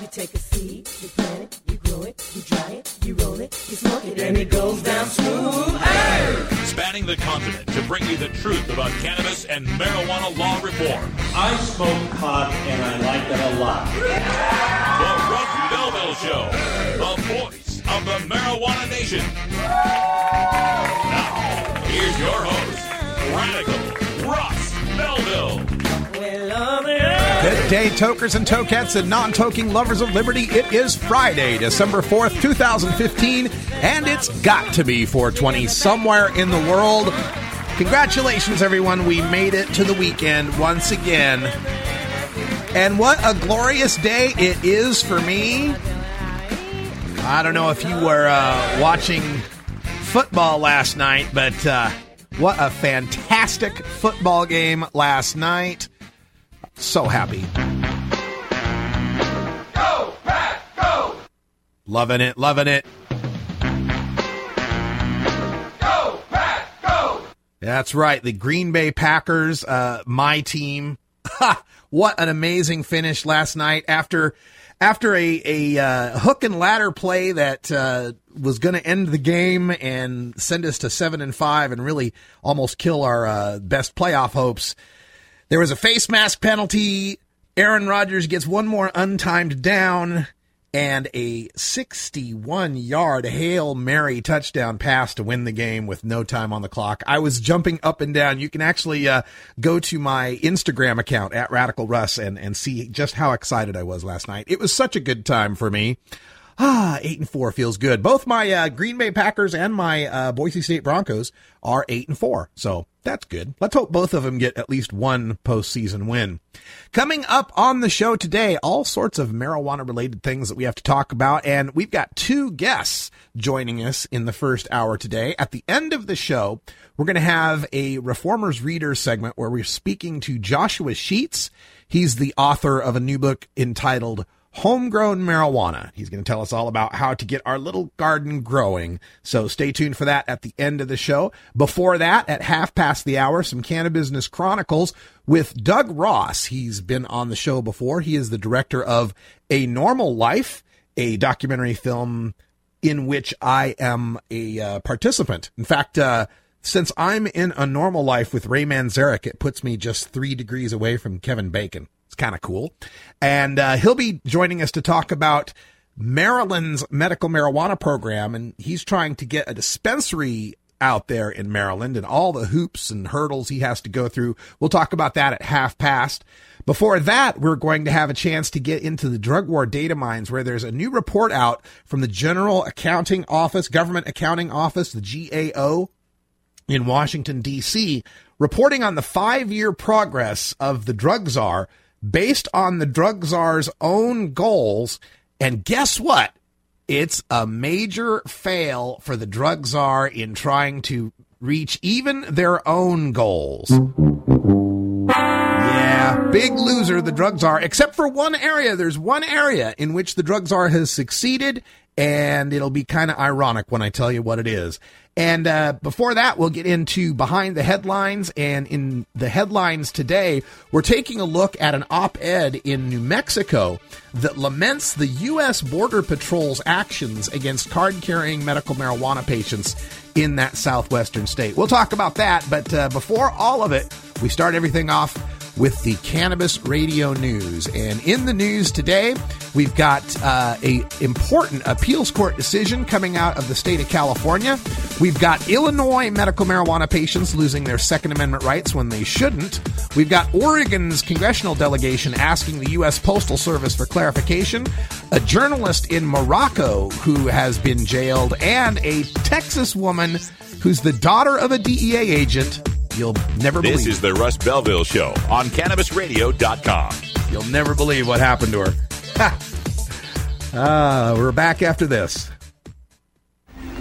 You take a seed, you plant it, you grow it, you dry it, you roll it, you smoke it, and it goes down smooth. Hey! Spanning the continent to bring you the truth about cannabis and marijuana law reform. I smoke pot and I like it a lot. The Russ Belville Show, the voice of the marijuana nation. Now, here's your host, Radical Russ Belville. Good day, tokers and tokettes and non toking lovers of liberty. It is Friday, December 4th, 2015, and it's got to be 420 somewhere in the world. Congratulations, everyone. We made it to the weekend once again. And what a glorious day it is for me. I don't know if you were uh, watching football last night, but uh, what a fantastic football game last night. So happy. Go, Pat, go! Loving it, loving it. Go, Pat, go! That's right. The Green Bay Packers, uh, my team. What an amazing finish last night after after a, a uh, hook and ladder play that uh, was going to end the game and send us to seven and five and really almost kill our uh, best playoff hopes. There was a face mask penalty. Aaron Rodgers gets one more untimed down and a 61 yard Hail Mary touchdown pass to win the game with no time on the clock. I was jumping up and down. You can actually uh, go to my Instagram account at Radical Russ and, and see just how excited I was last night. It was such a good time for me. Ah, eight and four feels good. Both my uh, Green Bay Packers and my uh, Boise State Broncos are eight and four, so that's good. Let's hope both of them get at least one postseason win. Coming up on the show today, all sorts of marijuana related things that we have to talk about, and we've got two guests joining us in the first hour today. At the end of the show, we're going to have a Reformers Reader segment where we're speaking to Joshua Sheets. He's the author of a new book entitled homegrown marijuana. He's going to tell us all about how to get our little garden growing. So stay tuned for that at the end of the show. Before that, at half past the hour, some Cannabusiness Chronicles with Doug Ross. He's been on the show before. He is the director of A Normal Life, a documentary film in which I am a uh, participant. In fact, uh, since I'm in a normal life with Ray Manzarek, it puts me just three degrees away from Kevin Bacon. Kind of cool. And uh, he'll be joining us to talk about Maryland's medical marijuana program. And he's trying to get a dispensary out there in Maryland and all the hoops and hurdles he has to go through. We'll talk about that at half past. Before that, we're going to have a chance to get into the drug war data mines where there's a new report out from the General Accounting Office, Government Accounting Office, the GAO in Washington, D.C., reporting on the five year progress of the drug czar based on the drug czar's own goals. And guess what? It's a major fail for the drug czar in trying to reach even their own goals. Big loser the drug czar, except for one area. There's one area in which the drug czar has succeeded, and it'll be kind of ironic when I tell you what it is. And uh, before that, we'll get into behind the headlines. And in the headlines today, we're taking a look at an op ed in New Mexico that laments the U.S. Border Patrol's actions against card carrying medical marijuana patients in that southwestern state. We'll talk about that. But uh, before all of it, we start everything off with the Cannabis Radio News. And in the news today, we've got uh, a important appeals court decision coming out of the state of California. We've got Illinois medical marijuana patients losing their Second Amendment rights when they shouldn't. We've got Oregon's congressional delegation asking the U.S. Postal Service for clarification. A journalist in Morocco who has been jailed, and a Texas woman who's the daughter of a DEA agent You'll never This believe. is the Russ Belville Show on CannabisRadio.com. You'll never believe what happened to her. Ha! Ah, we're back after this.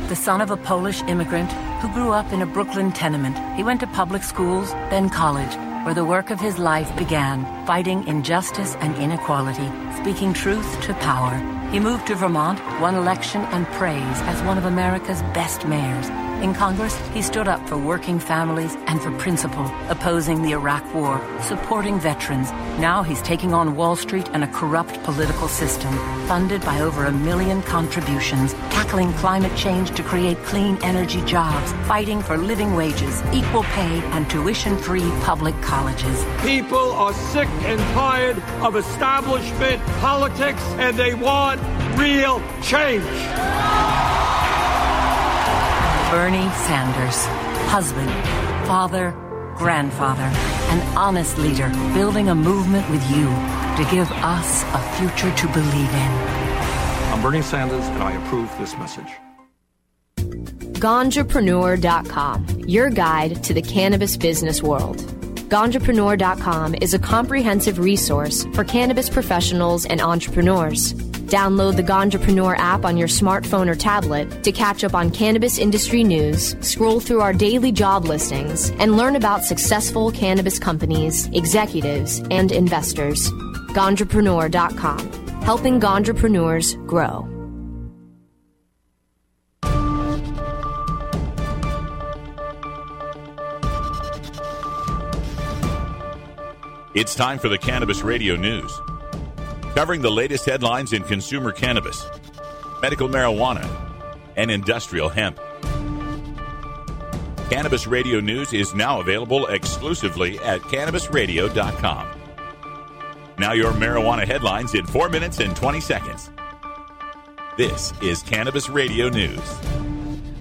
The son of a Polish immigrant who grew up in a Brooklyn tenement, he went to public schools, then college, where the work of his life began, fighting injustice and inequality, speaking truth to power. He moved to Vermont, won election and praise as one of America's best mayors. In Congress, he stood up for working families and for principle, opposing the Iraq War, supporting veterans. Now he's taking on Wall Street and a corrupt political system, funded by over a million contributions, tackling climate change to create clean energy jobs, fighting for living wages, equal pay, and tuition free public colleges. People are sick and tired of establishment politics and they want real change. Bernie Sanders, husband, father, grandfather, an honest leader, building a movement with you to give us a future to believe in. I'm Bernie Sanders and I approve this message. Ganjapreneur.com, your guide to the cannabis business world. Ganjapreneur.com is a comprehensive resource for cannabis professionals and entrepreneurs. Download the Ganjapreneur app on your smartphone or tablet to catch up on cannabis industry news, scroll through our daily job listings, and learn about successful cannabis companies, executives, and investors. Ganjapreneur.com, helping Ganjapreneurs grow. It's time for the Cannabis Radio News. Covering the latest headlines in consumer cannabis, medical marijuana, and industrial hemp. Cannabis Radio News is now available exclusively at cannabisradio.com. Now, your marijuana headlines in 4 minutes and 20 seconds. This is Cannabis Radio News.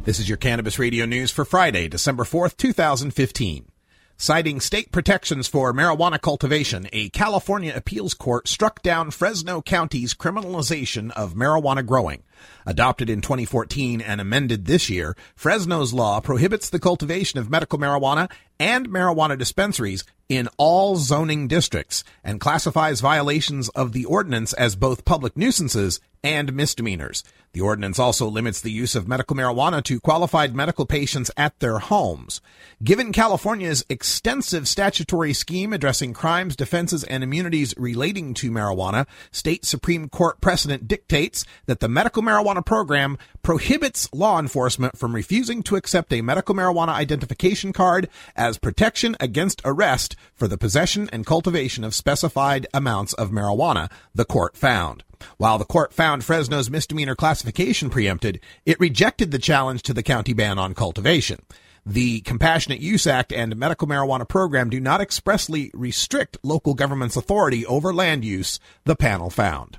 This is your Cannabis Radio News for Friday, December 4th, 2015. Citing state protections for marijuana cultivation, a California appeals court struck down Fresno County's criminalization of marijuana growing. Adopted in 2014 and amended this year, Fresno's law prohibits the cultivation of medical marijuana and marijuana dispensaries in all zoning districts and classifies violations of the ordinance as both public nuisances and misdemeanors. The ordinance also limits the use of medical marijuana to qualified medical patients at their homes. Given California's extensive statutory scheme addressing crimes, defenses, and immunities relating to marijuana, state Supreme Court precedent dictates that the medical marijuana program prohibits law enforcement from refusing to accept a medical marijuana identification card as protection against arrest for the possession and cultivation of specified amounts of marijuana, the court found. While the court found Fresno's misdemeanor classification preempted, it rejected the challenge to the county ban on cultivation. The Compassionate Use Act and medical marijuana program do not expressly restrict local government's authority over land use, the panel found.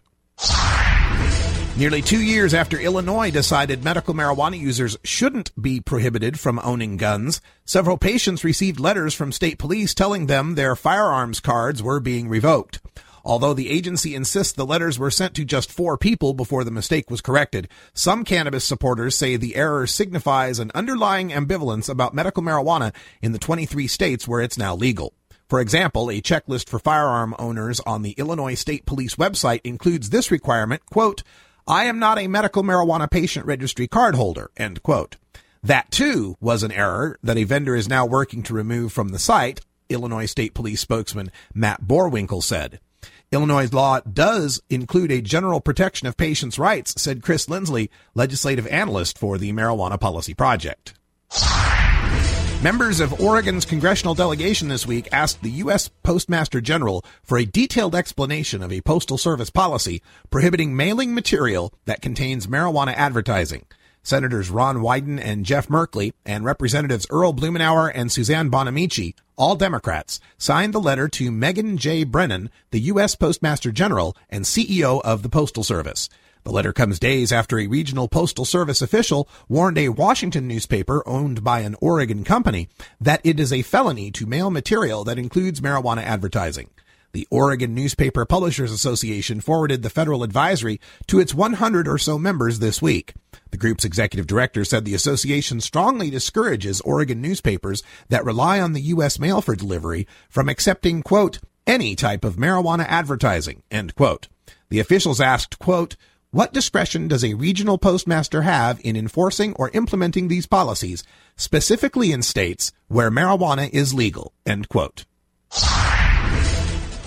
Nearly two years after Illinois decided medical marijuana users shouldn't be prohibited from owning guns, several patients received letters from state police telling them their firearms cards were being revoked. Although the agency insists the letters were sent to just four people before the mistake was corrected, some cannabis supporters say the error signifies an underlying ambivalence about medical marijuana in the 23 states where it's now legal. For example, a checklist for firearm owners on the Illinois State Police website includes this requirement, quote, I am not a medical marijuana patient registry card holder, end quote. That too was an error that a vendor is now working to remove from the site, Illinois State Police spokesman Matt Boerwinkle said. Illinois law does include a general protection of patients' rights, said Chris Lindsey, legislative analyst for the Marijuana Policy Project. Members of Oregon's congressional delegation this week asked the U.S. Postmaster General for a detailed explanation of a Postal Service policy prohibiting mailing material that contains marijuana advertising. Senators Ron Wyden and Jeff Merkley and Representatives Earl Blumenauer and Suzanne Bonamici, all Democrats, signed the letter to Megan J. Brennan, the U.S. Postmaster General and CEO of the Postal Service. The letter comes days after a regional postal service official warned a Washington newspaper owned by an Oregon company that it is a felony to mail material that includes marijuana advertising. The Oregon Newspaper Publishers Association forwarded the federal advisory to its 100 or so members this week. The group's executive director said the association strongly discourages Oregon newspapers that rely on the U.S. mail for delivery from accepting, quote, any type of marijuana advertising, end quote. The officials asked, quote, what discretion does a regional postmaster have in enforcing or implementing these policies, specifically in states where marijuana is legal? End quote.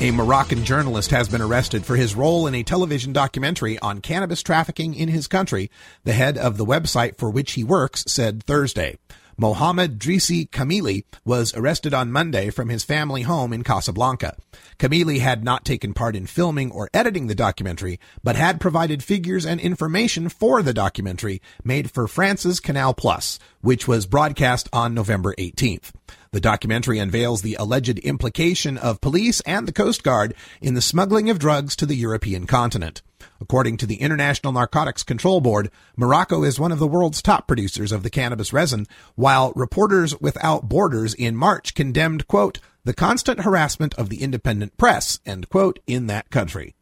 A Moroccan journalist has been arrested for his role in a television documentary on cannabis trafficking in his country, the head of the website for which he works said Thursday. Mohamed Drissi Kamili was arrested on Monday from his family home in Casablanca. Kamili had not taken part in filming or editing the documentary, but had provided figures and information for the documentary made for France's Canal Plus, which was broadcast on November 18th. The documentary unveils the alleged implication of police and the Coast Guard in the smuggling of drugs to the European continent. According to the International Narcotics Control Board, Morocco is one of the world's top producers of the cannabis resin, while Reporters Without Borders in March condemned, quote, the constant harassment of the independent press, end quote, in that country.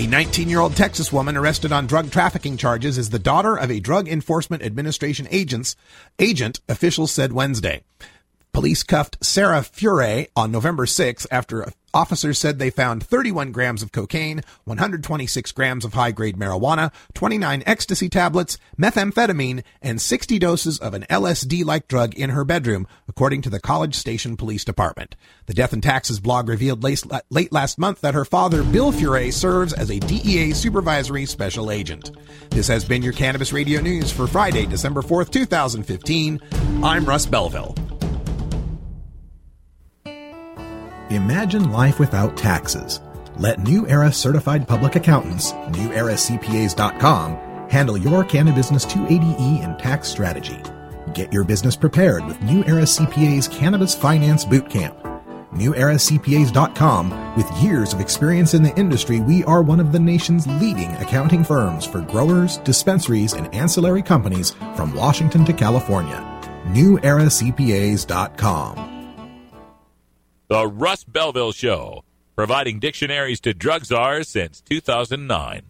A 19 year old Texas woman arrested on drug trafficking charges is the daughter of a Drug Enforcement Administration agents, agent, officials said Wednesday. Police cuffed Sarah Furay on November 6 after officers said they found 31 grams of cocaine, 126 grams of high grade marijuana, 29 ecstasy tablets, methamphetamine, and 60 doses of an LSD like drug in her bedroom, according to the College Station Police Department. The Death and Taxes blog revealed late last month that her father, Bill Furay, serves as a DEA supervisory special agent. This has been your Cannabis Radio News for Friday, December 4th, 2015. I'm Russ Belville. Imagine life without taxes. Let New Era certified public accountants, neweraCPAs.com, handle your Cannabusiness 280E and tax strategy. Get your business prepared with New Era CPA's Cannabis Finance Bootcamp. NewEraCPAs.com, with years of experience in the industry, we are one of the nation's leading accounting firms for growers, dispensaries, and ancillary companies from Washington to California. NewEraCPAs.com. The Russ Belville Show, providing dictionaries to drug czars since 2009.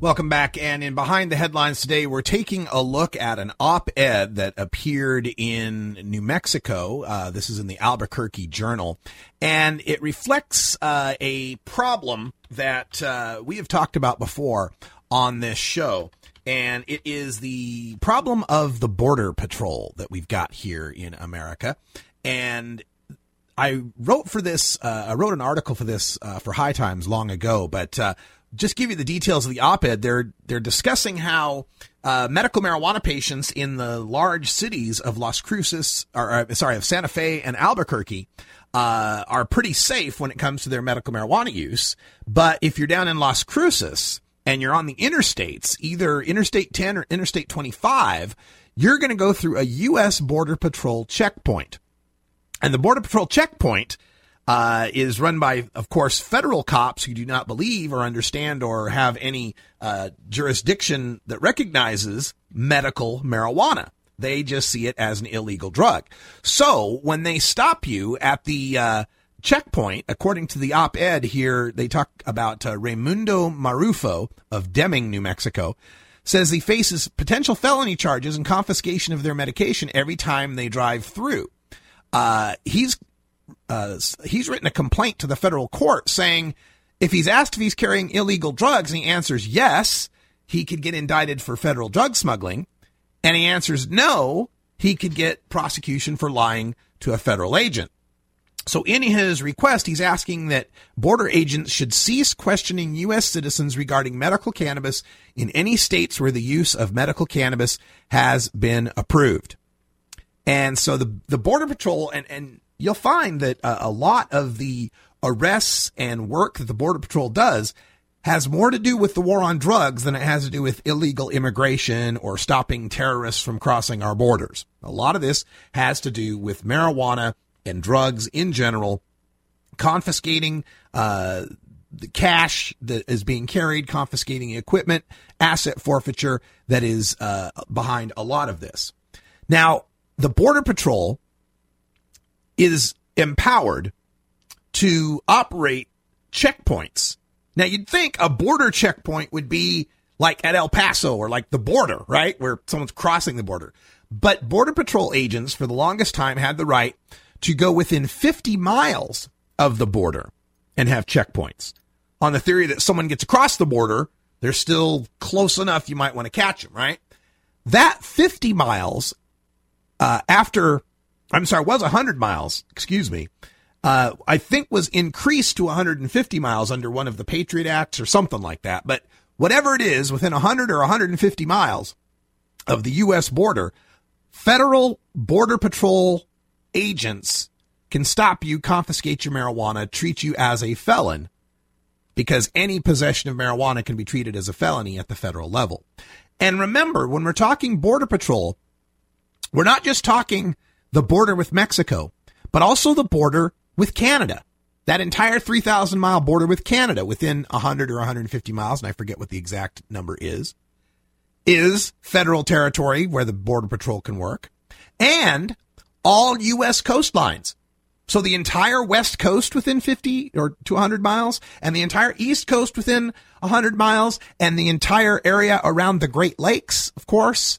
Welcome back. And in Behind the Headlines today, we're taking a look at an op ed that appeared in New Mexico. Uh, this is in the Albuquerque Journal. And it reflects uh, a problem that uh, we have talked about before on this show. And it is the problem of the Border Patrol that we've got here in America. And I wrote for this, uh, I wrote an article for this uh, for High Times long ago, but uh, just give you the details of the op-ed. They're they're discussing how uh, medical marijuana patients in the large cities of Las Cruces, or uh, sorry, of Santa Fe and Albuquerque, uh, are pretty safe when it comes to their medical marijuana use. But if you're down in Las Cruces and you're on the interstates, either Interstate 10 or Interstate 25, you're going to go through a U.S. Border Patrol checkpoint. And the Border Patrol checkpoint uh, is run by, of course, federal cops who do not believe or understand or have any uh, jurisdiction that recognizes medical marijuana. They just see it as an illegal drug. So when they stop you at the uh, checkpoint, according to the op-ed here, they talk about uh, Raimundo Marufo of Deming, New Mexico, says he faces potential felony charges and confiscation of their medication every time they drive through. Uh, he's uh, he's written a complaint to the federal court saying if he's asked if he's carrying illegal drugs and he answers yes, he could get indicted for federal drug smuggling. And he answers no, he could get prosecution for lying to a federal agent. So in his request, he's asking that border agents should cease questioning U.S. citizens regarding medical cannabis in any states where the use of medical cannabis has been approved. And so the the border patrol and and you'll find that uh, a lot of the arrests and work that the border patrol does has more to do with the war on drugs than it has to do with illegal immigration or stopping terrorists from crossing our borders. A lot of this has to do with marijuana and drugs in general, confiscating uh, the cash that is being carried, confiscating equipment, asset forfeiture that is uh, behind a lot of this. Now, the Border Patrol is empowered to operate checkpoints. Now, you'd think a border checkpoint would be like at El Paso or like the border, right? Where someone's crossing the border. But Border Patrol agents for the longest time had the right to go within 50 miles of the border and have checkpoints on the theory that someone gets across the border, they're still close enough you might want to catch them, right? That 50 miles uh, after, I'm sorry, was 100 miles, excuse me, uh, I think was increased to 150 miles under one of the Patriot Acts or something like that. But whatever it is, within 100 or 150 miles of the U.S. border, federal border patrol agents can stop you, confiscate your marijuana, treat you as a felon because any possession of marijuana can be treated as a felony at the federal level. And remember, when we're talking border patrol, we're not just talking the border with Mexico, but also the border with Canada. That entire 3,000 mile border with Canada within 100 or 150 miles, and I forget what the exact number is, is federal territory where the Border Patrol can work, and all U.S. coastlines. So the entire West Coast within 50 or 200 miles, and the entire East Coast within 100 miles, and the entire area around the Great Lakes, of course.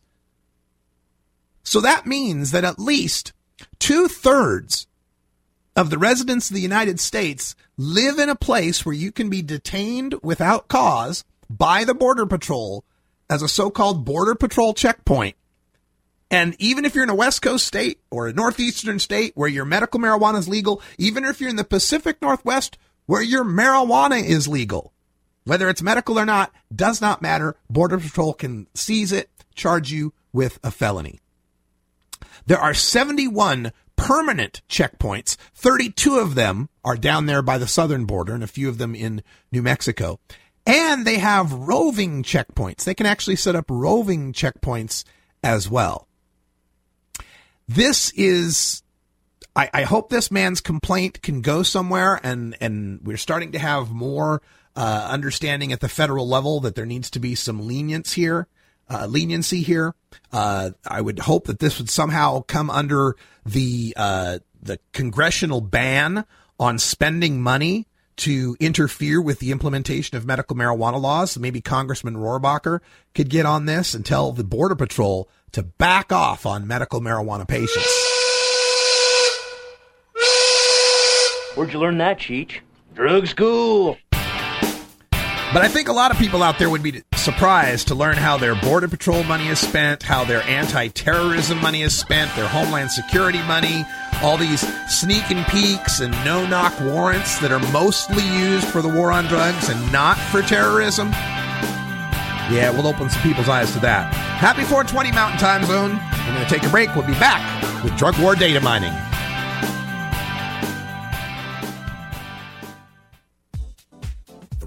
So that means that at least two thirds of the residents of the United States live in a place where you can be detained without cause by the Border Patrol as a so called Border Patrol checkpoint. And even if you're in a West Coast state or a Northeastern state where your medical marijuana is legal, even if you're in the Pacific Northwest where your marijuana is legal, whether it's medical or not, does not matter. Border Patrol can seize it, charge you with a felony. There are 71 permanent checkpoints. 32 of them are down there by the southern border and a few of them in New Mexico. And they have roving checkpoints. They can actually set up roving checkpoints as well. This is I, I, hope this man's complaint can go somewhere and, and we're starting to have more uh, understanding at the federal level that there needs to be some lenience here uh, leniency here. Uh, I would hope that this would somehow come under the uh, the congressional ban on spending money to interfere with the implementation of medical marijuana laws. maybe Congressman Rohrabacher could get on this and tell the Border Patrol to back off on medical marijuana patients. Where'd you learn that, Cheech? Drug school. But I think a lot of people out there would be surprised to learn how their Border Patrol money is spent, how their anti terrorism money is spent, their Homeland Security money, all these sneak and peeks and no knock warrants that are mostly used for the war on drugs and not for terrorism. Yeah, we'll open some people's eyes to that. Happy 420 Mountain Time Zone. We're going to take a break. We'll be back with drug war data mining.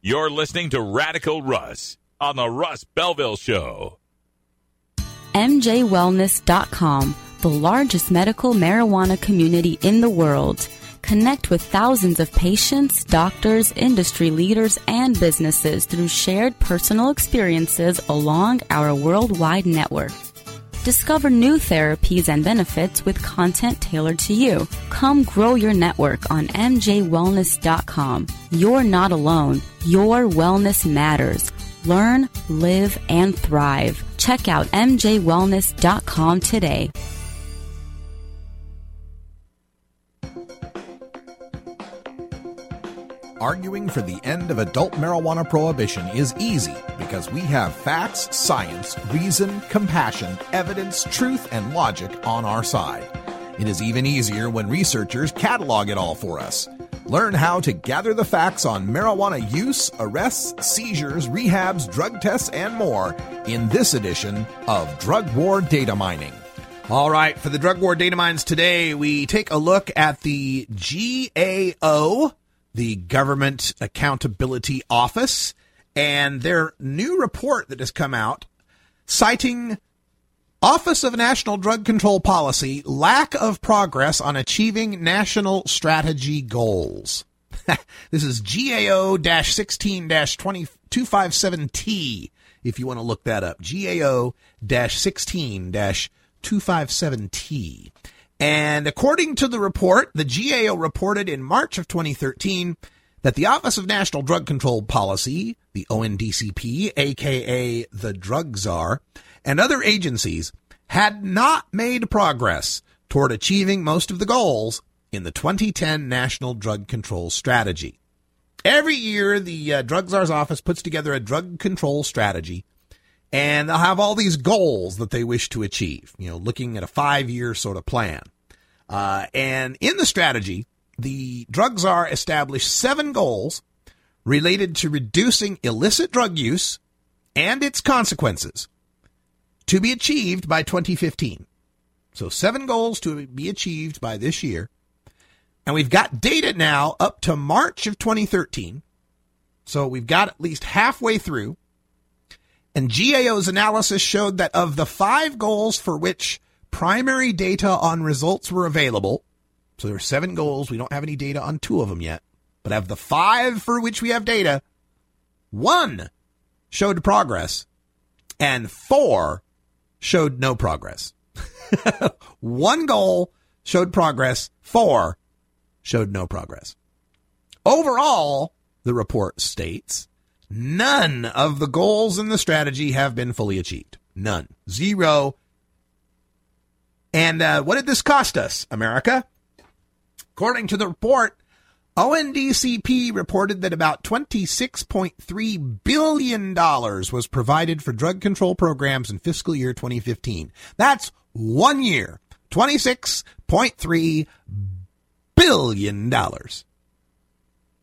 You're listening to Radical Russ on the Russ Belville Show. MJWellness.com, the largest medical marijuana community in the world. Connect with thousands of patients, doctors, industry leaders, and businesses through shared personal experiences along our worldwide network. Discover new therapies and benefits with content tailored to you. Come grow your network on MJWellness.com. You're not alone. Your wellness matters. Learn, live, and thrive. Check out MJWellness.com today. Arguing for the end of adult marijuana prohibition is easy because we have facts, science, reason, compassion, evidence, truth, and logic on our side. It is even easier when researchers catalog it all for us. Learn how to gather the facts on marijuana use, arrests, seizures, rehabs, drug tests, and more in this edition of Drug War Data Mining. All right, for the drug war data mines today, we take a look at the GAO, the Government Accountability Office, and their new report that has come out citing Office of National Drug Control Policy lack of progress on achieving national strategy goals. this is GAO 16 257T if you want to look that up. GAO 16 257T. And according to the report, the GAO reported in March of 2013 that the Office of National Drug Control Policy, the ONDCP, aka the Drug Czar, and other agencies had not made progress toward achieving most of the goals in the 2010 National Drug Control Strategy. Every year, the uh, Drug Czar's office puts together a drug control strategy and they'll have all these goals that they wish to achieve, you know, looking at a five year sort of plan. Uh, and in the strategy, the drug czar established seven goals related to reducing illicit drug use and its consequences to be achieved by 2015. So seven goals to be achieved by this year. And we've got data now up to March of 2013. So we've got at least halfway through. And GAO's analysis showed that of the five goals for which primary data on results were available, so there are seven goals, we don't have any data on two of them yet, but of the five for which we have data, one showed progress and four showed no progress. one goal showed progress, four showed no progress. Overall, the report states, None of the goals in the strategy have been fully achieved. None. Zero. And uh, what did this cost us, America? According to the report, ONDCP reported that about $26.3 billion was provided for drug control programs in fiscal year 2015. That's one year. $26.3 billion.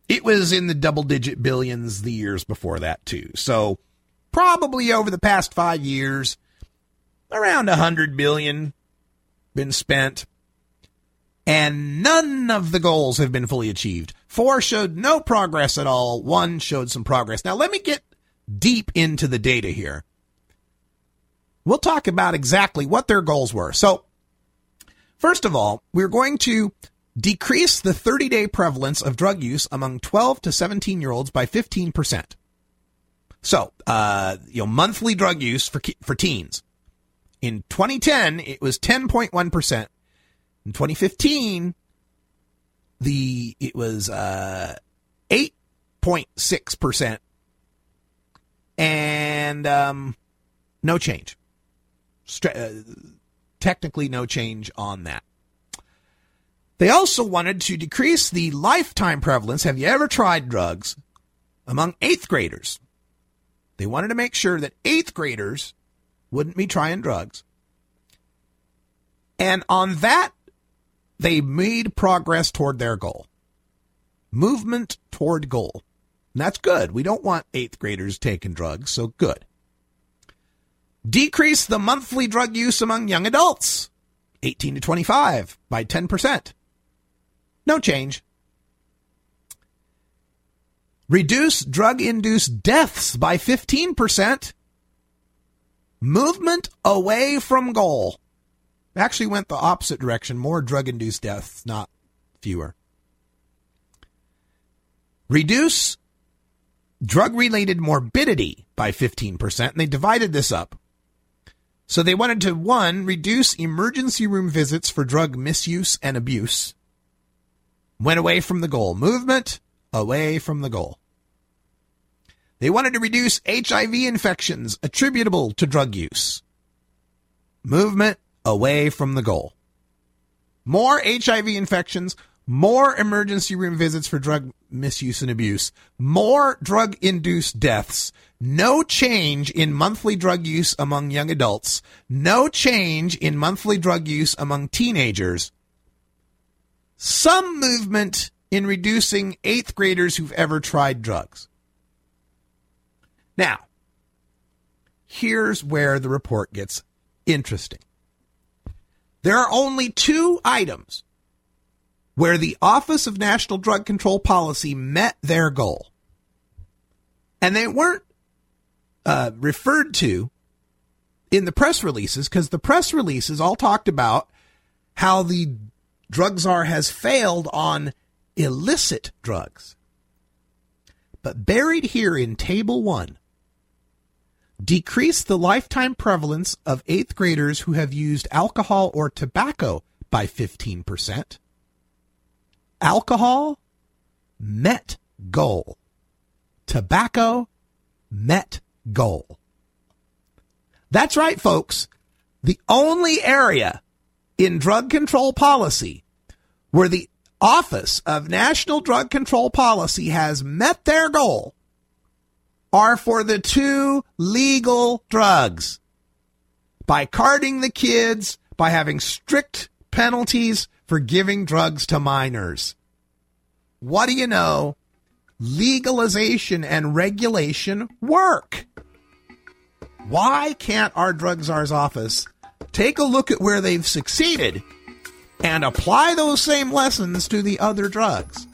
It was in the double digit billions the years before that, too. So, probably over the past five years, around a hundred billion been spent. And none of the goals have been fully achieved. Four showed no progress at all. One showed some progress. Now, let me get deep into the data here. We'll talk about exactly what their goals were. So, first of all, we're going to decrease the 30 day prevalence of drug use among 12 to 17 year olds by 15%. So, uh, you know, monthly drug use for, for teens. In 2010, it was 10.1%. In 2015, the, it was, uh, 8.6%. And, um, no change. Uh, technically no change on that. They also wanted to decrease the lifetime prevalence. Have you ever tried drugs among eighth graders? They wanted to make sure that eighth graders wouldn't be trying drugs. And on that, they made progress toward their goal. Movement toward goal. And that's good. We don't want eighth graders taking drugs, so good. Decrease the monthly drug use among young adults, 18 to 25, by 10%. No change. Reduce drug induced deaths by 15%. Movement away from goal. Actually went the opposite direction. More drug induced deaths, not fewer. Reduce drug related morbidity by 15%. And they divided this up. So they wanted to, one, reduce emergency room visits for drug misuse and abuse went away from the goal. Movement away from the goal. They wanted to reduce HIV infections attributable to drug use. Movement away from the goal. More HIV infections, more emergency room visits for drug misuse and abuse, more drug induced deaths, no change in monthly drug use among young adults, no change in monthly drug use among teenagers, some movement in reducing eighth graders who've ever tried drugs. Now, here's where the report gets interesting. There are only two items where the Office of National Drug Control Policy met their goal. And they weren't uh, referred to in the press releases because the press releases all talked about how the drug czar has failed on illicit drugs. But buried here in Table 1 decrease the lifetime prevalence of eighth graders who have used alcohol or tobacco by 15%. Alcohol met goal. Tobacco met goal. That's right, folks. The only area in drug control policy where the Office of National Drug Control Policy has met their goal are for the two legal drugs. By carding the kids, by having strict penalties for giving drugs to minors. What do you know? Legalization and regulation work. Why can't our drug czar's office take a look at where they've succeeded and apply those same lessons to the other drugs?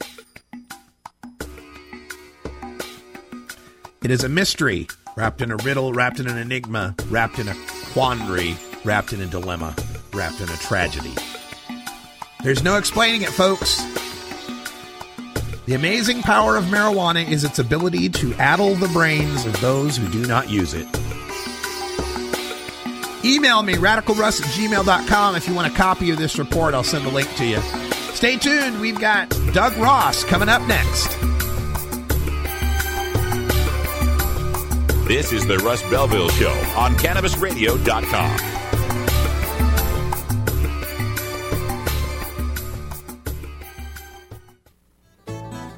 It is a mystery wrapped in a riddle, wrapped in an enigma, wrapped in a quandary, wrapped in a dilemma, wrapped in a tragedy. There's no explaining it, folks. The amazing power of marijuana is its ability to addle the brains of those who do not use it. Email me, radicalruss at gmail.com, if you want a copy of this report. I'll send a link to you. Stay tuned. We've got Doug Ross coming up next. This is the Russ Belville Show on CannabisRadio.com.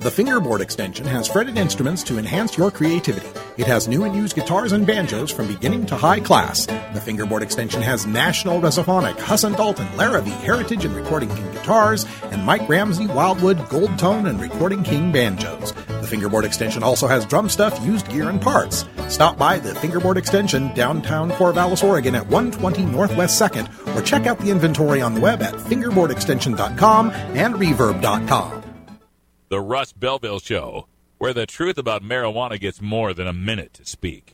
The fingerboard extension has fretted instruments to enhance your creativity. It has new and used guitars and banjos from beginning to high class. The fingerboard extension has National Resophonic, Huss and Dalton, Larrivee, Heritage and Recording King guitars, and Mike Ramsey, Wildwood, Gold Tone, and Recording King banjos. The fingerboard extension also has drum stuff, used gear, and parts. Stop by the fingerboard extension downtown Corvallis, Oregon at 120 Northwest 2nd, or check out the inventory on the web at fingerboardextension.com and reverb.com. The Russ Belville Show, where the truth about marijuana gets more than a minute to speak.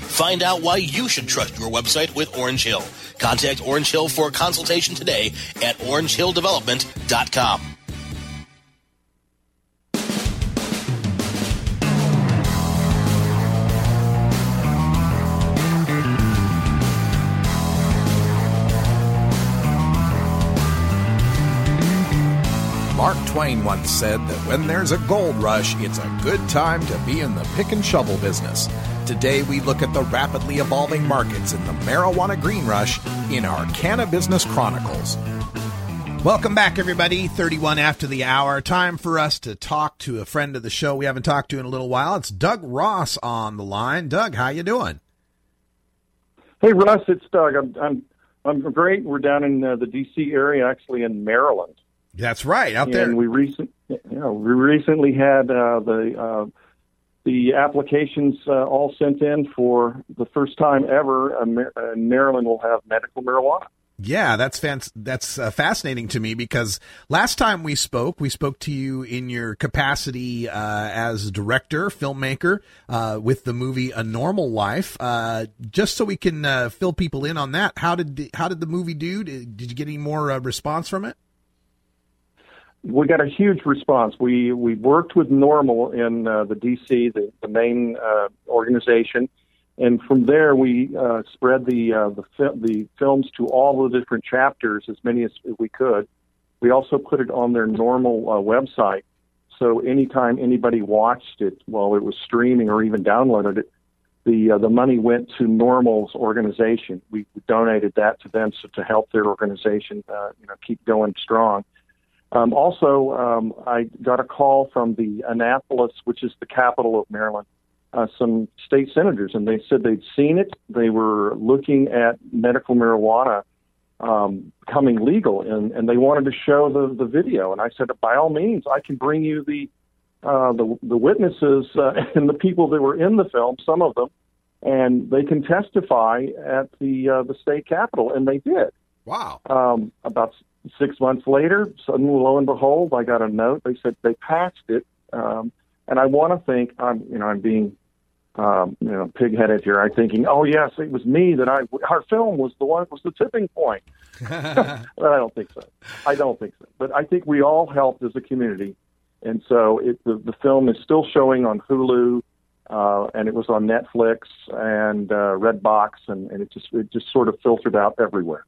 Find out why you should trust your website with Orange Hill. Contact Orange Hill for a consultation today at orangehilldevelopment.com. Mark Twain once said that when there's a gold rush, it's a good time to be in the pick and shovel business. Today, we look at the rapidly evolving markets in the marijuana green rush in our Cannabusiness Chronicles. Welcome back, everybody. 31 after the hour. Time for us to talk to a friend of the show we haven't talked to in a little while. It's Doug Ross on the line. Doug, how you doing? Hey, Russ, it's Doug. I'm I'm I'm great. We're down in uh, the D.C. area, actually in Maryland. That's right, out there. and we recent, you know, we recently had uh, the uh, the applications uh, all sent in for the first time ever. Uh, uh, Maryland will have medical marijuana. Yeah, that's that's uh, fascinating to me because last time we spoke, we spoke to you in your capacity uh, as director, filmmaker, uh, with the movie A Normal Life. Uh, just so we can uh, fill people in on that, how did the, how did the movie do? Did, did you get any more response from it? We got a huge response. We we worked with NORML in uh, the DC, the, the main uh, organization, and from there we uh, spread the uh, the the films to all the different chapters, as many as we could. We also put it on their NORML uh, website, so anytime anybody watched it while it was streaming or even downloaded it, the uh, the money went to NORML's organization. We donated that to them so to help their organization, you know, keep going strong. Um, also, um, I got a call from the Annapolis, which is the capital of Maryland, uh, some state senators, and they said they'd seen it. They were looking at medical marijuana um, becoming legal, and, and they wanted to show the, the video. And I said, by all means, I can bring you the uh, the, the witnesses uh, and the people that were in the film, some of them, and they can testify at the uh, the state capitol, and they did. Wow. Um, about six months later, suddenly, lo and behold, I got a note. They said they passed it, um, and I want to think I'm, you know, I'm being, um, you know, pigheaded here. I'm thinking, oh yes, it was me that I, our film was the one was the tipping point. but I don't think so. I don't think so. But I think we all helped as a community, and so it, the the film is still showing on Hulu. Uh, and it was on Netflix and uh, Redbox, and, and it just it just sort of filtered out everywhere.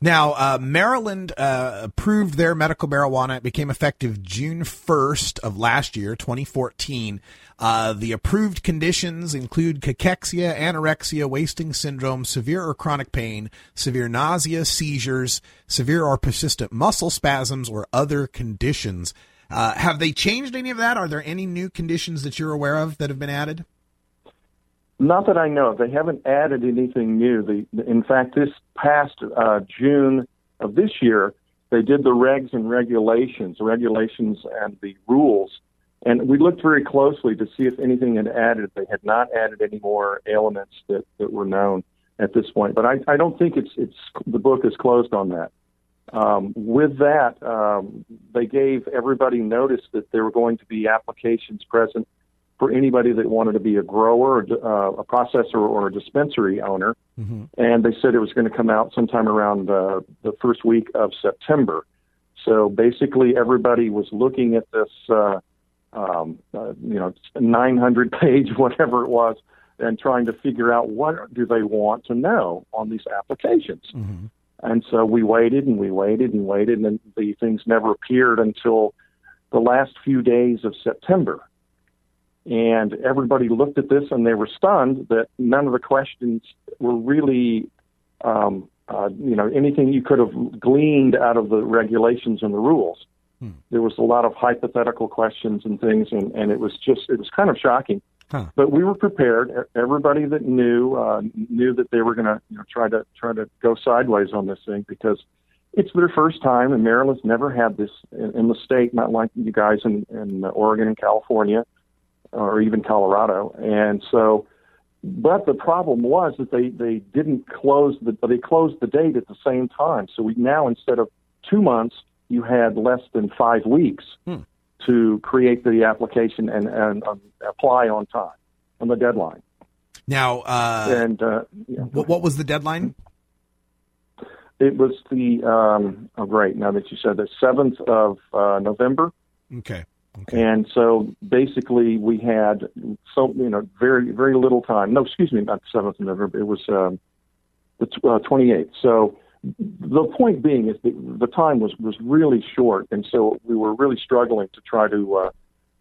Now, uh, Maryland uh, approved their medical marijuana. It became effective June 1st of last year, 2014. Uh, the approved conditions include cachexia, anorexia, wasting syndrome, severe or chronic pain, severe nausea, seizures, severe or persistent muscle spasms, or other conditions. Uh, have they changed any of that? Are there any new conditions that you're aware of that have been added? Not that I know of. They haven't added anything new. The, in fact, this past uh, June of this year, they did the regs and regulations, regulations and the rules, and we looked very closely to see if anything had added. They had not added any more elements that, that were known at this point. But I, I don't think it's it's the book is closed on that. Um, with that, um, they gave everybody notice that there were going to be applications present for anybody that wanted to be a grower, uh, a processor, or a dispensary owner. Mm-hmm. And they said it was going to come out sometime around uh, the first week of September. So basically, everybody was looking at this, uh, um, uh, you know, 900 page, whatever it was, and trying to figure out what do they want to know on these applications. Mm-hmm. And so we waited and we waited and waited, and the things never appeared until the last few days of September. And everybody looked at this and they were stunned that none of the questions were really, um, uh, you know, anything you could have gleaned out of the regulations and the rules. Hmm. There was a lot of hypothetical questions and things, and, and it was just, it was kind of shocking. Huh. But we were prepared. Everybody that knew uh, knew that they were going to you know, try to try to go sideways on this thing because it's their first time, and Maryland's never had this in, in the state, not like you guys in, in Oregon and California or even Colorado. And so, but the problem was that they, they didn't close the, they closed the date at the same time. So we now, instead of two months, you had less than five weeks Hmm. to create the application and, and um, apply on time, on the deadline. Now, uh, and uh, yeah. what, what was the deadline? it was the, um, oh, great, now that you said the 7th of uh, November. Okay. And so basically, we had so you know very very little time. No, excuse me, not the seventh of November. It was um, the twenty eighth. So the point being is that the time was was really short, and so we were really struggling to try to uh,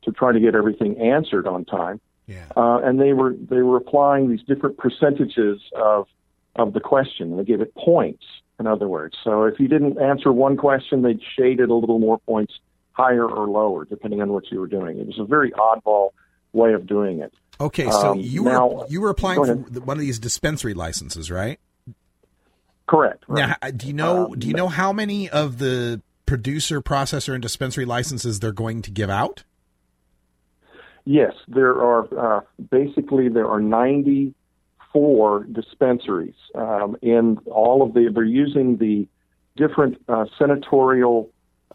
to try to get everything answered on time. Yeah. Uh, and they were they were applying these different percentages of of the question. They gave it points, in other words. So if you didn't answer one question, they'd shade it a little more points higher or lower, depending on what you were doing. It was a very oddball way of doing it. Okay, so Um, you now- were you were applying for one of these dispensary licenses, right? Correct. right. Now, do you know Um, do you know how many of the producer, processor, and dispensary licenses they're going to give out? Yes, there are uh, basically there are 94 dispensaries um, in all of the. They're using the different uh, senatorial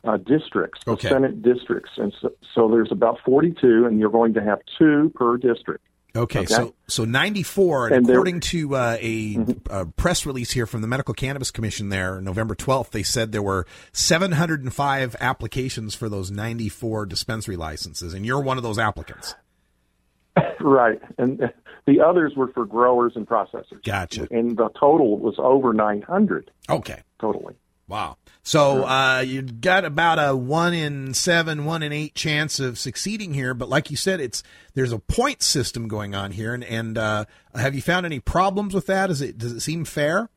uh, districts, Okay. Senate districts, and so, so there's about 42, and you're going to have two per district. Okay, so so 94, and, And according to uh, a, a press release here from the Medical Cannabis Commission there, November 12th, they said there were 705 applications for those 94 dispensary licenses, and you're one of those applicants. right, and the others were for growers and processors. Gotcha. And the total was over 900 Okay. totally. Wow. So uh, you got about a one in seven, one in eight chance of succeeding here, but like you said, it's there's a point system going on here, and, and uh, have you found any problems with that? Is it does it seem fair?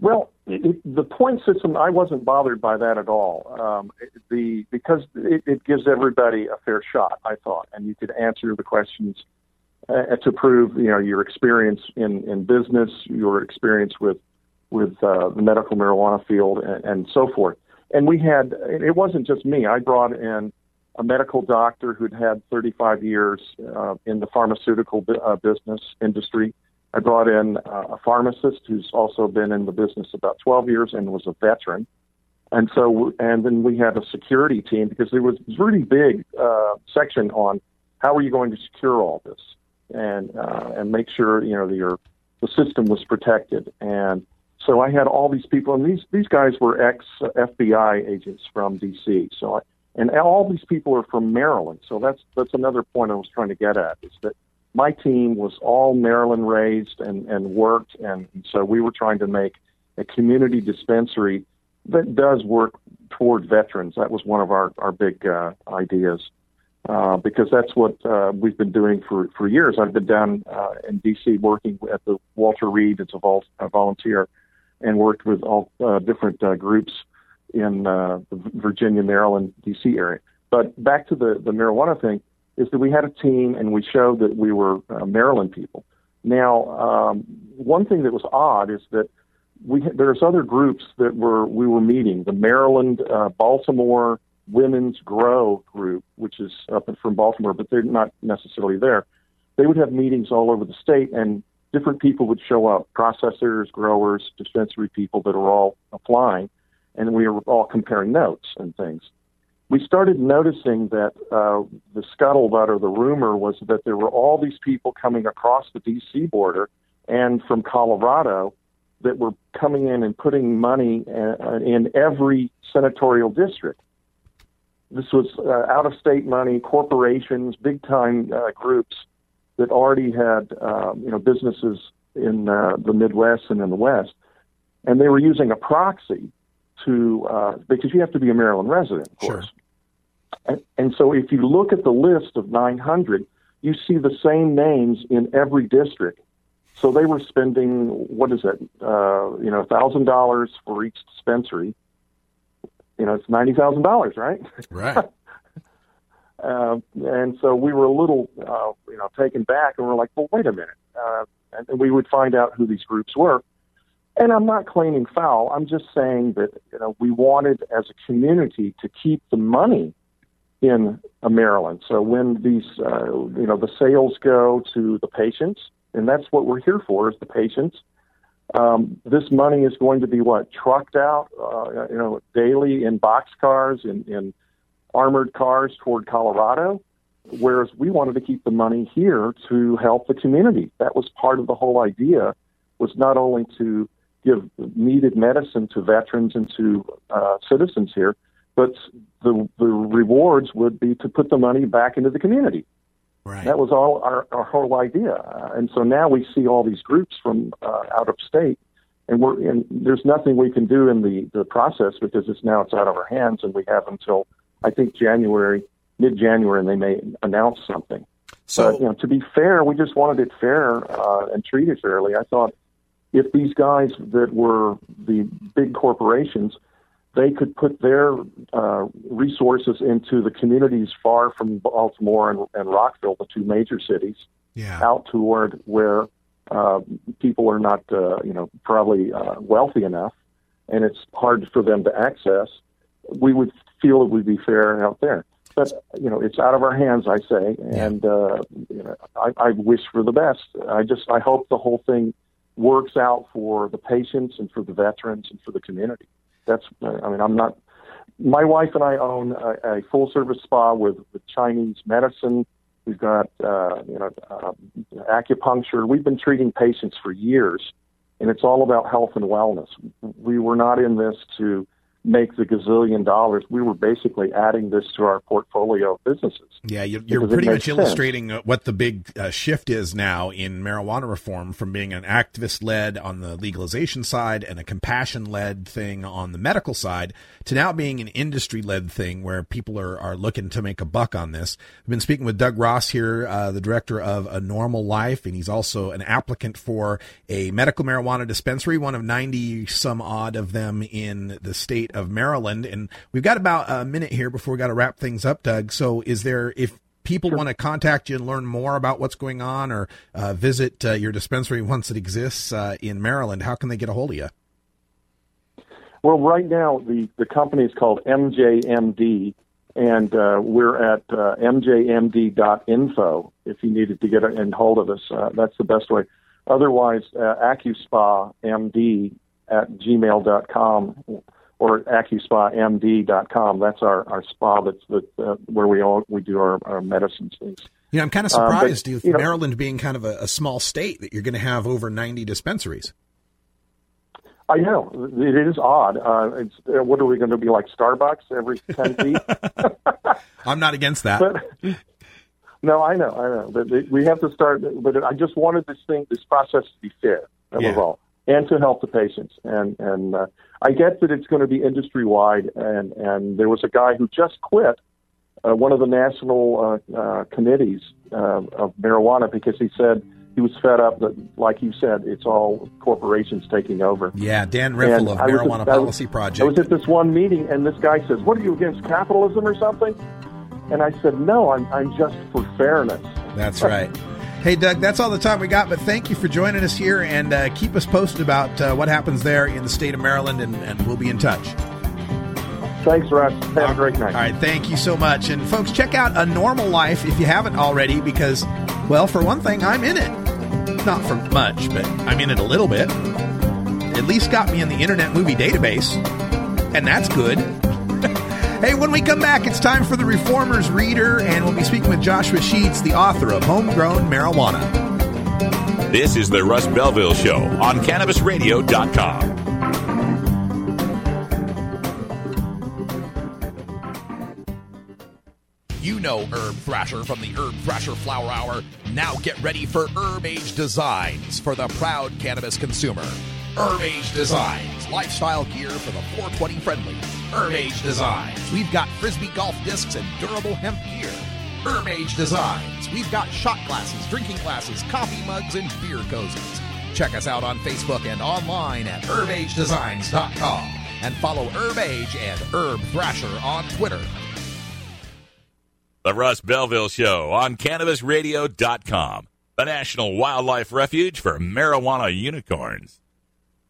Well, it, the point system, I wasn't bothered by that at all. Um, the because it, it gives everybody a fair shot, I thought, and you could answer the questions uh, to prove, you know, your experience in, in business, your experience with with uh, the medical marijuana field, and, and so forth. And we had, it wasn't just me. I brought in a medical doctor who'd had 35 years uh, in the pharmaceutical bu- uh, business industry. I brought in uh, a pharmacist who's also been in the business about 12 years and was a veteran. And so, and then we had a security team because there was a really big uh, section on how are you going to secure all this and uh, and make sure you know that your the system was protected. And so I had all these people, and these these guys were ex FBI agents from DC. So I, and all these people are from Maryland. So that's that's another point I was trying to get at is that my team was all Maryland raised and and worked, and so we were trying to make a community dispensary that does work toward veterans. That was one of our our big uh, ideas. Uh, because that's what uh, we've been doing for, for years. I've been down uh, in D.C. working at the Walter Reed It's a, vol- a volunteer, and worked with all uh, different uh, groups in uh, the Virginia, Maryland, D.C. area. But back to the the marijuana thing is that we had a team and we showed that we were uh, Maryland people. Now, um, one thing that was odd is that we there's other groups that were we were meeting the Maryland, uh, Baltimore Women's Grow group, which is up from Baltimore, but they're not necessarily there. They would have meetings all over the state, and different people would show up: processors, growers, dispensary people that are all applying, and we were all comparing notes and things. We started noticing that uh, the scuttlebutt or the rumor was that there were all these people coming across the D.C. border and from Colorado that were coming in and putting money uh, in every senatorial district. This was uh, out of state money, corporations, big time uh, groups that already had uh, you know businesses in uh, the Midwest and in the West, and they were using a proxy to uh, because you have to be a Maryland resident, of course. And, and so if you look at the list of 900, you see the same names in every district. So they were spending what is it? Uh, you know, thousand dollars for each dispensary. You know, it's ninety thousand dollars, right? Right. Uh, and so we were a little, uh, you know, taken back, and we're like, well, wait a minute. Uh, and we would find out who these groups were. And I'm not claiming foul. I'm just saying that you know we wanted as a community to keep the money in uh, Maryland. So when these, uh, you know, the sales go to the patients, and that's what we're here for is the patients. Um, this money is going to be what trucked out, uh, you know, daily in boxcars in, in armored cars toward Colorado. Whereas we wanted to keep the money here to help the community. That was part of the whole idea. Was not only to give needed medicine to veterans and to uh, citizens here, but the the rewards would be to put the money back into the community. Right. That was all our, our whole idea, uh, and so now we see all these groups from uh, out of state, and we're and there's nothing we can do in the the process because it's now it's out of our hands, and we have until I think January, mid January, and they may announce something. So but, you know, to be fair, we just wanted it fair uh, and treated fairly. I thought if these guys that were the big corporations they could put their uh, resources into the communities far from Baltimore and, and Rockville, the two major cities, yeah. out toward where uh, people are not, uh, you know, probably uh, wealthy enough, and it's hard for them to access. We would feel it would be fair out there, but you know, it's out of our hands, I say, and uh, you know, I, I wish for the best. I just, I hope the whole thing works out for the patients and for the veterans and for the community that's I mean I'm not. My wife and I own a, a full service spa with, with Chinese medicine, We've got uh, you know uh, acupuncture. We've been treating patients for years, and it's all about health and wellness. We were not in this to make the gazillion dollars. We were basically adding this to our portfolio of businesses. Yeah, you're, you're pretty much sense. illustrating uh, what the big uh, shift is now in marijuana reform from being an activist led on the legalization side and a compassion led thing on the medical side to now being an industry led thing where people are, are looking to make a buck on this. I've been speaking with Doug Ross here, uh, the director of A NORML Life, and he's also an applicant for a medical marijuana dispensary, one of 90 some odd of them in the state of Maryland. And we've got about a minute here before we got to wrap things up, Doug. So is there, if people want to contact you and learn more about what's going on or uh, visit uh, your dispensary once it exists uh, in Maryland, how can they get a hold of you? Well, right now the the company is called MJMD, and uh, we're at uh, mjmd.info. If you needed to get in hold of us, uh, that's the best way. Otherwise, uh, AccuSpaMD at gmail.com or AccuSpaMD.com. That's our, our spa. That's the, uh, where we all we do our, our medicines things. You know, I'm kind of Um, but, surprised with you know- Maryland being kind of a, a small state that you're going to have over 90 dispensaries. I know it is odd. Uh, it's uh, what are we going to be like Starbucks every ten feet? I'm not against that. But, no, I know, I know. But we have to start. But I just wanted this thing, this process to be fair. That was Yeah. all, and to help the patients. And and uh, I get that it's going to be industry wide. And and there was a guy who just quit uh, one of the national uh, uh, committees uh, of marijuana because he said he was fed up that, like you said, it's all corporations taking over. Yeah, Dan Riffle of Marijuana at- I was- Policy Project. I was at this one meeting, and this guy says, "What are you against capitalism or something?" And I said, "No, I'm I'm just for fairness." That's right. Hey, Doug, that's all the time we got, but thank you for joining us here and uh, keep us posted about uh, what happens there in the state of Maryland, and, and we'll be in touch. Thanks, Russ. Have a great night. All right, thank you so much. And folks, check out A NORML Life if you haven't already, because, well, for one thing, I'm in it. Not for much, but I'm in it a little bit. At least got me in the Internet Movie Database, and that's good. Hey, when we come back, it's time for the Reformers Reader, and we'll be speaking with Joshua Sheets, the author of Homegrown Marijuana. This is the Russ Belville Show on CannabisRadio.com. You know Herb Thrasher from the Herb Thrasher Flower Hour. Now get ready for Herb Age Designs for the proud cannabis consumer. Herb Age Designs, lifestyle gear for the 420 friendly. Herb Age Designs, we've got frisbee golf discs and durable hemp gear. Herb Age Designs, we've got shot glasses, drinking glasses, coffee mugs, and beer cozies. Check us out on Facebook and online at herbagedesigns.com and follow Herb Age and Herb Thrasher on Twitter. The Russ Belville Show on CannabisRadio.com, the National Wildlife Refuge for Marijuana Unicorns.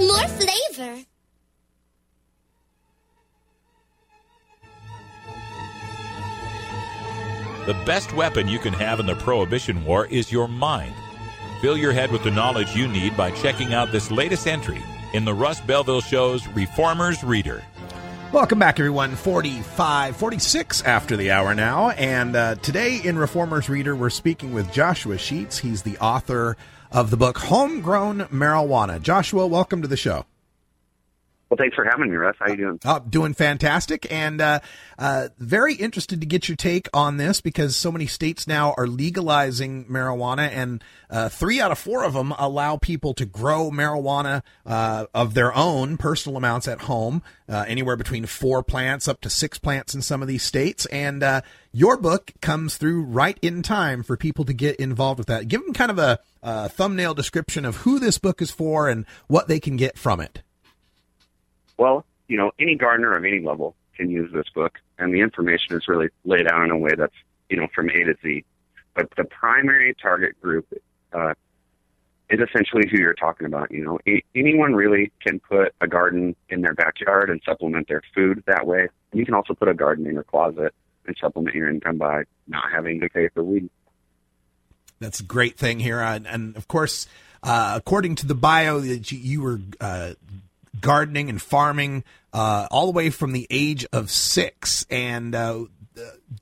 more flavor. The best weapon you can have in the Prohibition War is your mind. Fill your head with the knowledge you need by checking out this latest entry in the Russ Belville Show's Reformers Reader. Welcome back, everyone. 45, 46 after the hour now. And uh, today in Reformers Reader, we're speaking with Joshua Sheets. He's the author of the book Homegrown Marijuana. Joshua, welcome to the show. Well, thanks for having me, Russ. How you doing? Uh, doing fantastic, and uh, uh, very interested to get your take on this because so many states now are legalizing marijuana, and uh, three out of four of them allow people to grow marijuana uh, of their own, personal amounts at home, uh, anywhere between four plants up to six plants in some of these states. And uh, your book comes through right in time for people to get involved with that. Give them kind of a, a thumbnail description of who this book is for and what they can get from it. Well, you know, any gardener of any level can use this book, and the information is really laid out in a way that's, you know, from A to Z. but the primary target group uh, is essentially who you're talking about. You know, a- anyone really can put a garden in their backyard and supplement their food that way. You can also put a garden in your closet and supplement your income by not having to pay for weed. That's a great thing here, and, and of course, uh, according to the bio, that you, you were uh, gardening and farming uh, all the way from the age of six, and uh,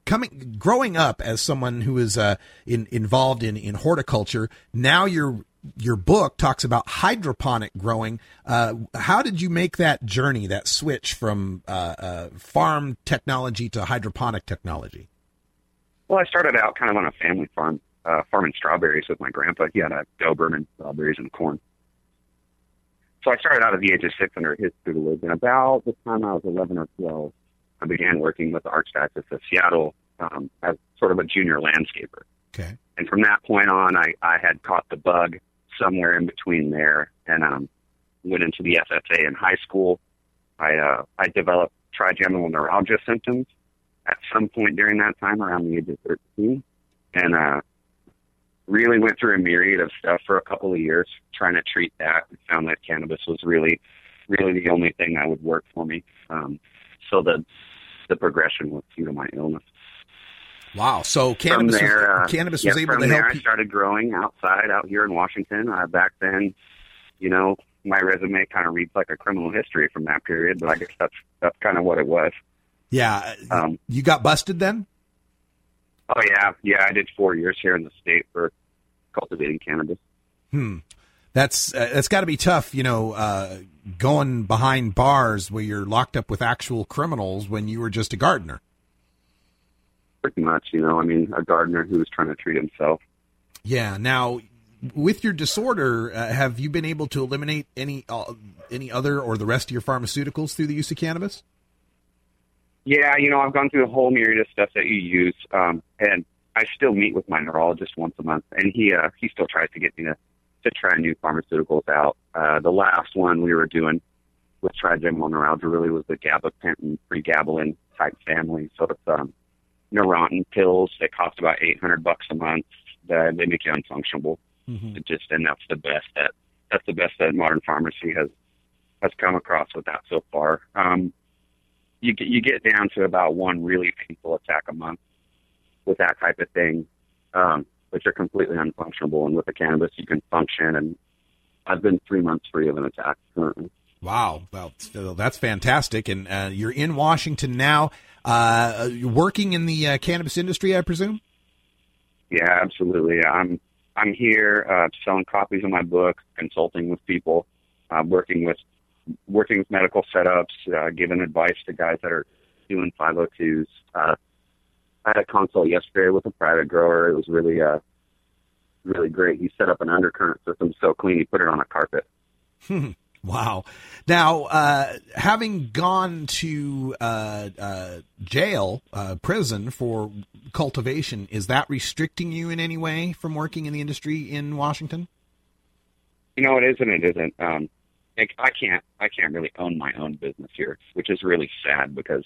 coming growing up as someone who is uh, in, involved in, in horticulture. Now your your book talks about hydroponic growing. Uh, how did you make that journey, that switch from uh, uh, farm technology to hydroponic technology? Well, I started out kind of on a family farm, farming strawberries with my grandpa. He had a Doberman strawberries and corn. So I started out at the age of six under his tutelage, and about the time I was 11 or 12, I began working with the Archdiocese of Seattle um, as sort of a junior landscaper. Okay. And from that point on, I, I had caught the bug somewhere in between there and um, went into the FFA in high school. I, uh, I developed trigeminal neuralgia symptoms at some point during that time around the age of 13 and uh, really went through a myriad of stuff for a couple of years trying to treat that and found that cannabis was really, really the only thing that would work for me. Um, so the, the progression was due to my illness. Wow. So cannabis, from there, was, uh, cannabis yeah, was able from to there, help I started growing outside out here in Washington. Uh, back then, you know, my resume kind of reads like a criminal history from that period, but I guess that's that's kind of what it was. Yeah. Um, you got busted then? Oh yeah, yeah. I did four years here in the state for cultivating cannabis. Hmm. That's uh, that's got to be tough, you know, uh, going behind bars where you're locked up with actual criminals when you were just a gardener. Pretty much, you know. I mean, a gardener who was trying to treat himself. Yeah. Now, with your disorder, uh, have you been able to eliminate any uh, any other or the rest of your pharmaceuticals through the use of cannabis? Yeah, you know, I've gone through a whole myriad of stuff that you use, um, and I still meet with my neurologist once a month, and he uh, he still tries to get me to to try new pharmaceuticals out. Uh, the last one we were doing with trigeminal neuralgia really was the gabapentin, pregabalin type family. So it's um, Neurontin pills that cost about eight hundred bucks a month. That they make you unfunctionable. Mm-hmm. It just and that's the best that that's the best that modern pharmacy has has come across with that so far. Um, you get you get down to about one really painful attack a month with that type of thing, um, but you're completely unfunctionable. And with the cannabis, you can function. And I've been three months free of an attack currently. Wow, well, that's fantastic. And uh, you're in Washington now, uh, working in the uh, cannabis industry, I presume. Yeah, absolutely. I'm I'm here uh, selling copies of my book, consulting with people, uh, working with working with medical setups, uh, giving advice to guys that are doing 502s. Uh, I had a consult yesterday with a private grower. It was really uh, really great. He set up an undercurrent system so clean he put it on a carpet. wow. Now, uh, having gone to uh, uh, jail, uh, prison for cultivation, is that restricting you in any way from working in the industry in Washington? You know, it is and it isn't. Um, like, I can't, I can't really own my own business here, which is really sad because,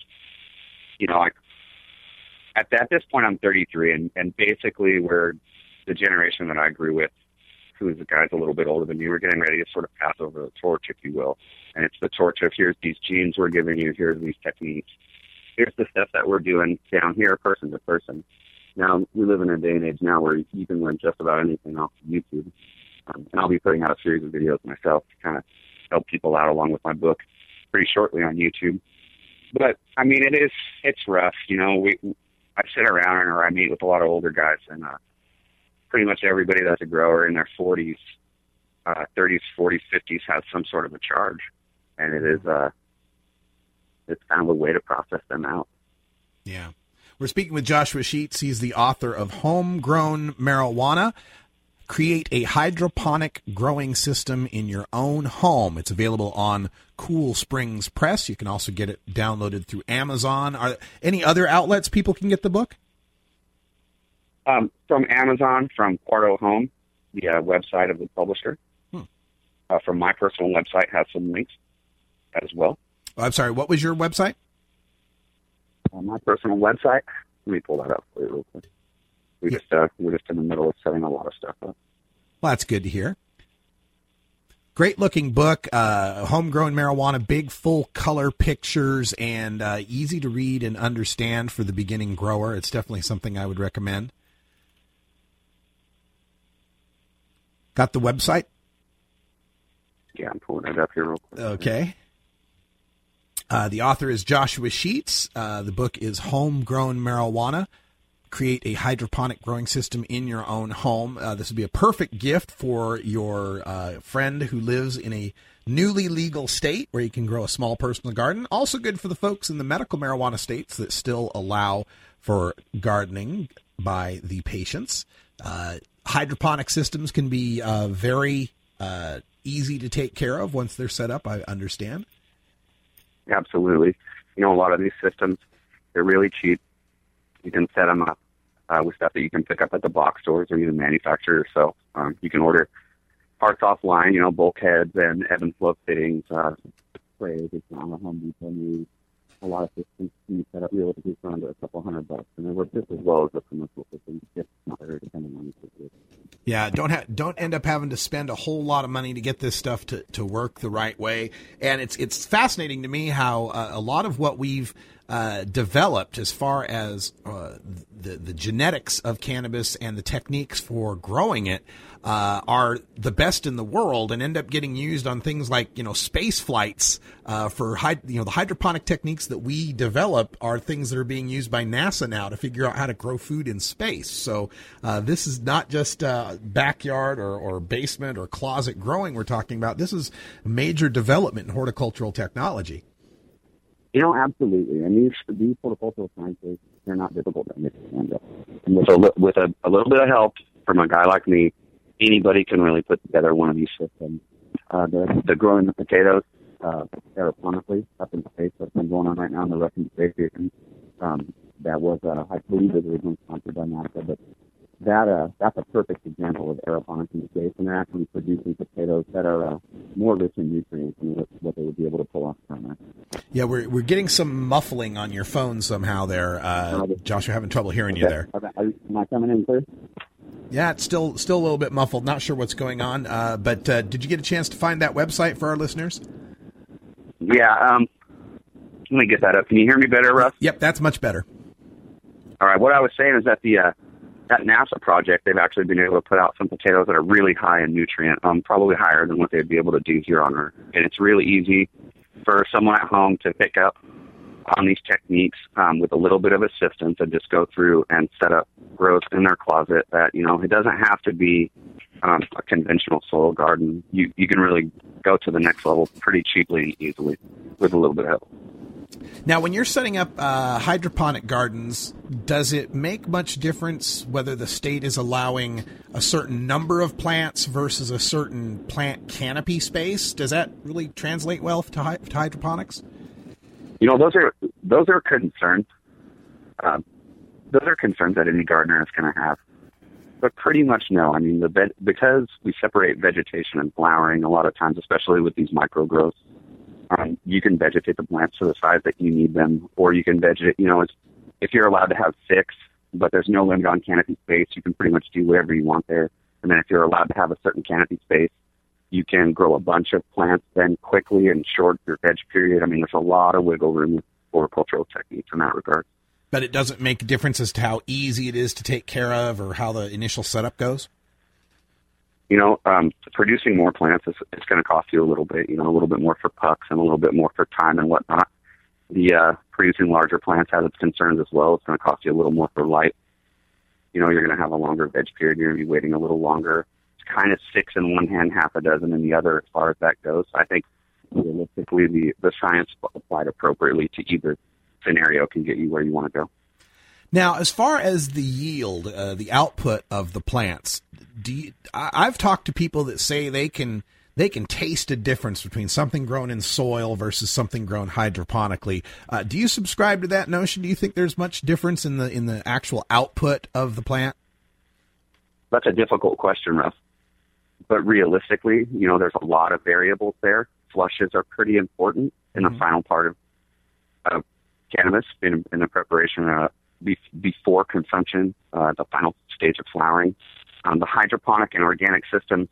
you know, I, at, at this point I'm 33 and, and basically we're the generation that I grew with, who's the guys a little bit older than you, we're getting ready to sort of pass over the torch, if you will. And it's the torch of here's these genes we're giving you, here's these techniques, here's the stuff that we're doing down here, person to person. Now we live in a day and age now where you can learn just about anything off of YouTube. Um, and I'll be putting out a series of videos myself to kind of help people out along with my book pretty shortly on YouTube. But I mean, it is it's rough. You know, we I sit around or I meet with a lot of older guys, and uh, pretty much everybody that's a grower in their 40s, uh, 30s, 40s, 50s has some sort of a charge, and it is uh, it's kind of a way to process them out. Yeah. We're speaking with Joshua Sheets. He's the author of Homegrown Marijuana. Create a hydroponic growing system in your own home. It's available on Cool Springs Press. You can also get it downloaded through Amazon. Are any other outlets people can get the book? Um, from Amazon, from Quarto Home, the uh, website of the publisher. Hmm. Uh, from my personal website has some links as well. Oh, I'm sorry, what was your website? On my personal website, let me pull that up for you real quick. We just uh, we're just in the middle of setting a lot of stuff up. Well, that's good to hear. Great looking book, uh, homegrown marijuana, big full color pictures, and uh, easy to read and understand for the beginning grower. It's definitely something I would recommend. Got the website? Yeah, I'm pulling it up here real quick. Okay. Uh, the author is Joshua Sheets. Uh, the book is Homegrown Marijuana. Create a hydroponic growing system in your own home. Uh, this would be a perfect gift for your uh, friend who lives in a newly legal state where you can grow a small personal garden. Also good for the folks in the medical marijuana states that still allow for gardening by the patients. Uh, hydroponic systems can be uh, very uh, easy to take care of once they're set up. I understand. Absolutely. You know, a lot of these systems, they're really cheap. You can set them up uh, with stuff that you can pick up at the box stores or even manufacture yourself. Um, you can order parts offline, you know, bulkheads and ebb and flow fittings, uh, sprays. It's on the Home Depot news. A lot of systems can be set up realistically for under a couple hundred bucks, and they work just as well as the commercial systems, just not very on the situation. Yeah, don't ha- don't end up having to spend a whole lot of money to get this stuff to, to work the right way. And it's it's fascinating to me how uh, a lot of what we've uh, developed as far as uh, the the genetics of cannabis and the techniques for growing it uh, are the best in the world and end up getting used on things like you know space flights uh, for you know the hydroponic techniques that we develop are things that are being used by NASA now to figure out how to grow food in space. So uh, this is not just uh, backyard or, or basement or closet growing we're talking about. This is major development in horticultural technology. You know, absolutely. And these these horticultural sciences, they're not difficult to understand. And with a with a, a little bit of help from a guy like me, anybody can really put together one of these systems. Uh, the the growing the potatoes uh, aeroponically up in space that's been going on right now in the Russian space station. Um, that was uh, I believe it was originally sponsored by NASA, but that uh, that's a perfect example of aeroponics in space, and they're actually producing potatoes that are uh, more rich in nutrients than what, what they would be able to pull off from there. Yeah, we're we're getting some muffling on your phone somehow there, uh, Josh. We're having trouble hearing you there. Are, are, am I coming in clear? Yeah, it's still still a little bit muffled. Not sure what's going on. Uh, but uh, did you get a chance to find that website for our listeners? Yeah. Um, let me get that up. Can you hear me better, Russ? Yep, that's much better. All right. What I was saying is that the uh, that NASA project, they've actually been able to put out some potatoes that are really high in nutrient, um, probably higher than what they'd be able to do here on Earth. And it's really easy for someone at home to pick up on these techniques um, with a little bit of assistance and just go through and set up growth in their closet. That you know, it doesn't have to be um, a conventional soil garden. You you can really go to the next level pretty cheaply and easily with a little bit of help. Now, when you're setting up uh, hydroponic gardens, does it make much difference whether the state is allowing a certain number of plants versus a certain plant canopy space? Does that really translate well to, hy- to hydroponics? You know, those are those are concerns. Um, those are concerns that any gardener is going to have. But pretty much no. I mean, the veg- because we separate vegetation and flowering a lot of times, especially with these micro growths, um, you can vegetate the plants to the size that you need them, or you can vegetate. You know, it's, if you're allowed to have six, but there's no limit on canopy space, you can pretty much do whatever you want there. And then if you're allowed to have a certain canopy space, you can grow a bunch of plants then quickly and short your veg period. I mean, there's a lot of wiggle room with horticultural techniques in that regard. But it doesn't make a difference as to how easy it is to take care of or how the initial setup goes? You know, um, producing more plants is, going to cost you a little bit, you know, a little bit more for pucks and a little bit more for time and whatnot. The uh, producing larger plants has its concerns as well. It's going to cost you a little more for light. You know, you're going to have a longer veg period. You're going to be waiting a little longer. It's kind of six in one hand, half a dozen in the other as far as that goes. I think realistically, the, the science applied appropriately to either scenario can get you where you want to go. Now, as far as the yield, uh, the output of the plants, do you, I, I've talked to people that say they can they can taste a difference between something grown in soil versus something grown hydroponically. Uh, do you subscribe to that notion? Do you think there's much difference in the in the actual output of the plant? That's a difficult question, Russ. But realistically, you know, there's a lot of variables there. Flushes are pretty important in the final part of, of cannabis in, in the preparation uh, be, before consumption. Uh, the final stage of flowering. The hydroponic and organic system,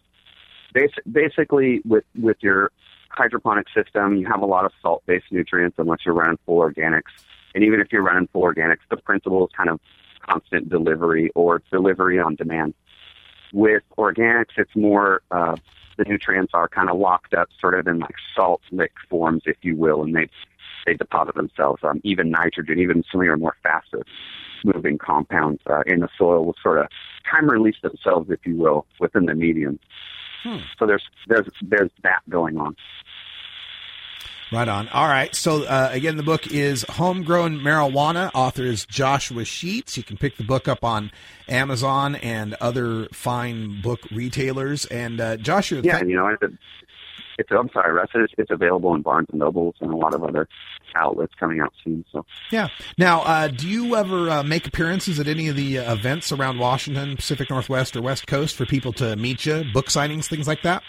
bas- basically with with your hydroponic system, you have a lot of salt-based nutrients unless you're running full organics. And even if you're running full organics, the principle is kind of constant delivery or delivery on demand. With organics, it's more uh, the nutrients are kind of locked up, sort of in like salt lick forms, if you will, and they they deposit themselves. Um, even nitrogen, even some of your more faster moving compounds uh, in the soil will sort of time release themselves, if you will, within the medium. Hmm. So there's there's there's that going on. Right on. All right. So uh, again, the book is Homegrown Marijuana. Author is Joshua Sheets. You can pick the book up on Amazon and other fine book retailers. And uh, Joshua, Yeah, and you know, it's, I'm sorry, Russ. It's, it's available in Barnes and Nobles and a lot of other outlets coming out soon. So yeah. Now, uh, do you ever uh, make appearances at any of the uh, events around Washington, Pacific Northwest, or West Coast for people to meet you, book signings, things like that?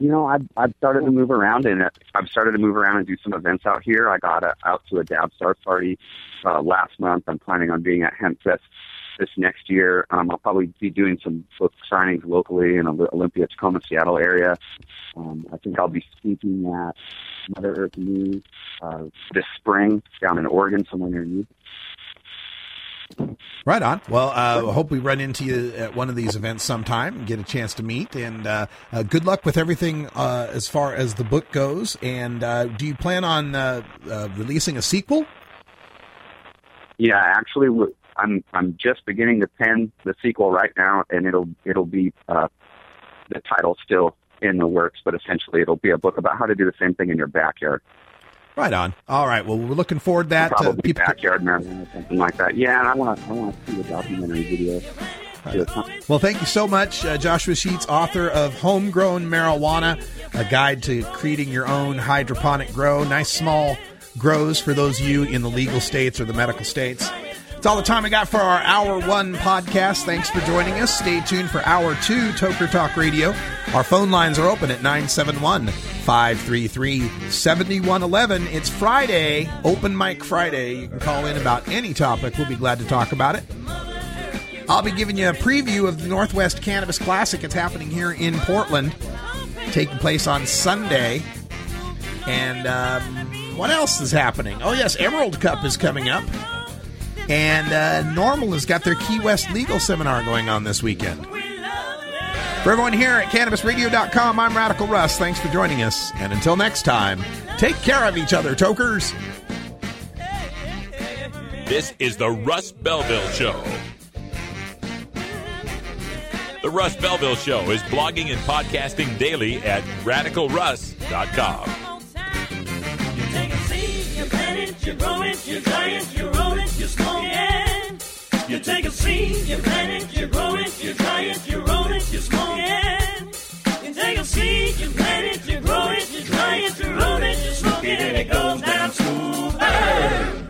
you know, I've I've started to move around and uh, I've started to move around and do some events out here. I got uh, out to a Dab Star party uh, last month. I'm planning on being at Hempfest this next year. Um, I'll probably be doing some book signings locally in the Olympia, Tacoma, Seattle area. Um, I think I'll be speaking at Mother Earth News uh, this spring down in Oregon, somewhere near you. Right on. Well, uh, I hope we run into you at one of these events sometime and get a chance to meet. And uh, uh, good luck with everything uh, as far as the book goes. And uh, do you plan on uh, uh, releasing a sequel? Yeah, actually, I'm I'm just beginning to pen the sequel right now, and it'll it'll be uh, the title still in the works, but essentially it'll be a book about how to do the same thing in your backyard. Right on. All right. Well, we're looking forward to that. Uh, Probably people, backyard marijuana, something like that. Yeah, and I want to I want to see the documentary video. well, thank you so much, uh, Joshua Sheets, author of Homegrown Marijuana, a guide to creating your own hydroponic grow. Nice small grows for those of you in the legal states or the medical states. It's all the time we got for our Hour One podcast. Thanks for joining us. Stay tuned for Hour Two, Toker Talk Radio. Our phone lines are open at 971 533 7111. It's Friday, Open Mic Friday. You can call in about any topic. We'll be glad to talk about it. I'll be giving you a preview of the Northwest Cannabis Classic. It's happening here in Portland, taking place on Sunday. And um, what else is happening? Oh, yes, Emerald Cup is coming up. And uh, NORML has got their Key West legal seminar going on this weekend. For everyone here at CannabisRadio.com, I'm Radical Russ. Thanks for joining us. And until next time, take care of each other, tokers. This is the Russ Belville Show. The Russ Belville Show is blogging and podcasting daily at radicalruss.com. you grow it, you dry it, you roll it, you smoke it. You take a seed, you plant it, you grow it, you dry it, you roll it, you smoke it. You take a seed, you plant it, you grow it, you dry it, you roll it, you smoke it, and it goes down smooth. Hey!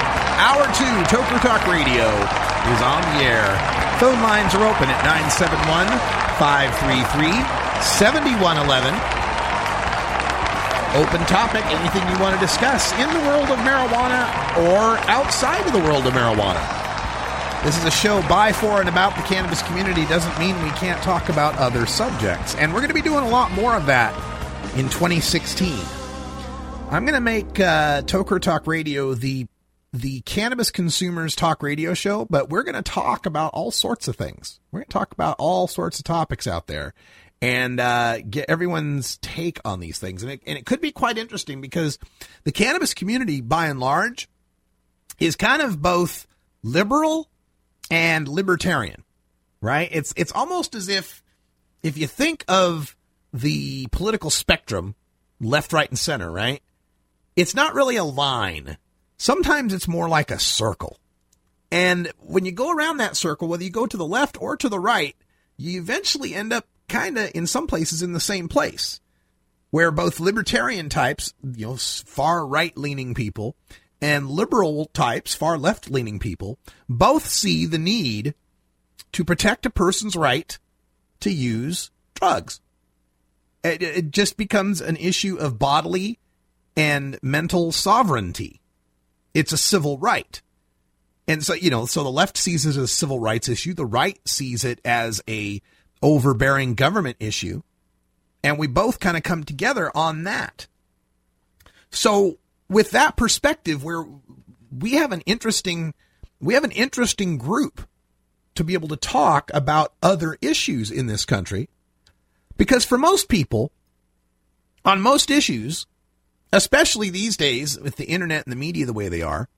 Hour two, Toker Talk Radio is on the air. Phone lines are open at 971 533 7111. Open topic, anything you want to discuss in the world of marijuana or outside of the world of marijuana. This is a show by, for, and about the cannabis community. Doesn't mean we can't talk about other subjects. And we're going to be doing a lot more of that in 2016. I'm going to make uh, Toker Talk Radio the the cannabis consumers talk radio show, but we're going to talk about all sorts of things. We're going to talk about all sorts of topics out there and uh, get everyone's take on these things. And it, and it could be quite interesting because the cannabis community, by and large, is kind of both liberal and libertarian, right? It's it's almost as if if you think of the political spectrum, left, right, and center, right? It's not really a line. Sometimes it's more like a circle. And when you go around that circle, whether you go to the left or to the right, you eventually end up kind of in some places in the same place where both libertarian types, you know, far right leaning people and liberal types, far left leaning people, both see the need to protect a person's right to use drugs. It, it just becomes an issue of bodily and mental sovereignty. It's a civil right. And so, you know, so the left sees it as a civil rights issue. The right sees it as a overbearing government issue. And we both kind of come together on that. So with that perspective, where we have an interesting, we have an interesting group to be able to talk about other issues in this country. Because for most people, on most issues, especially these days with the internet and the media the way they are,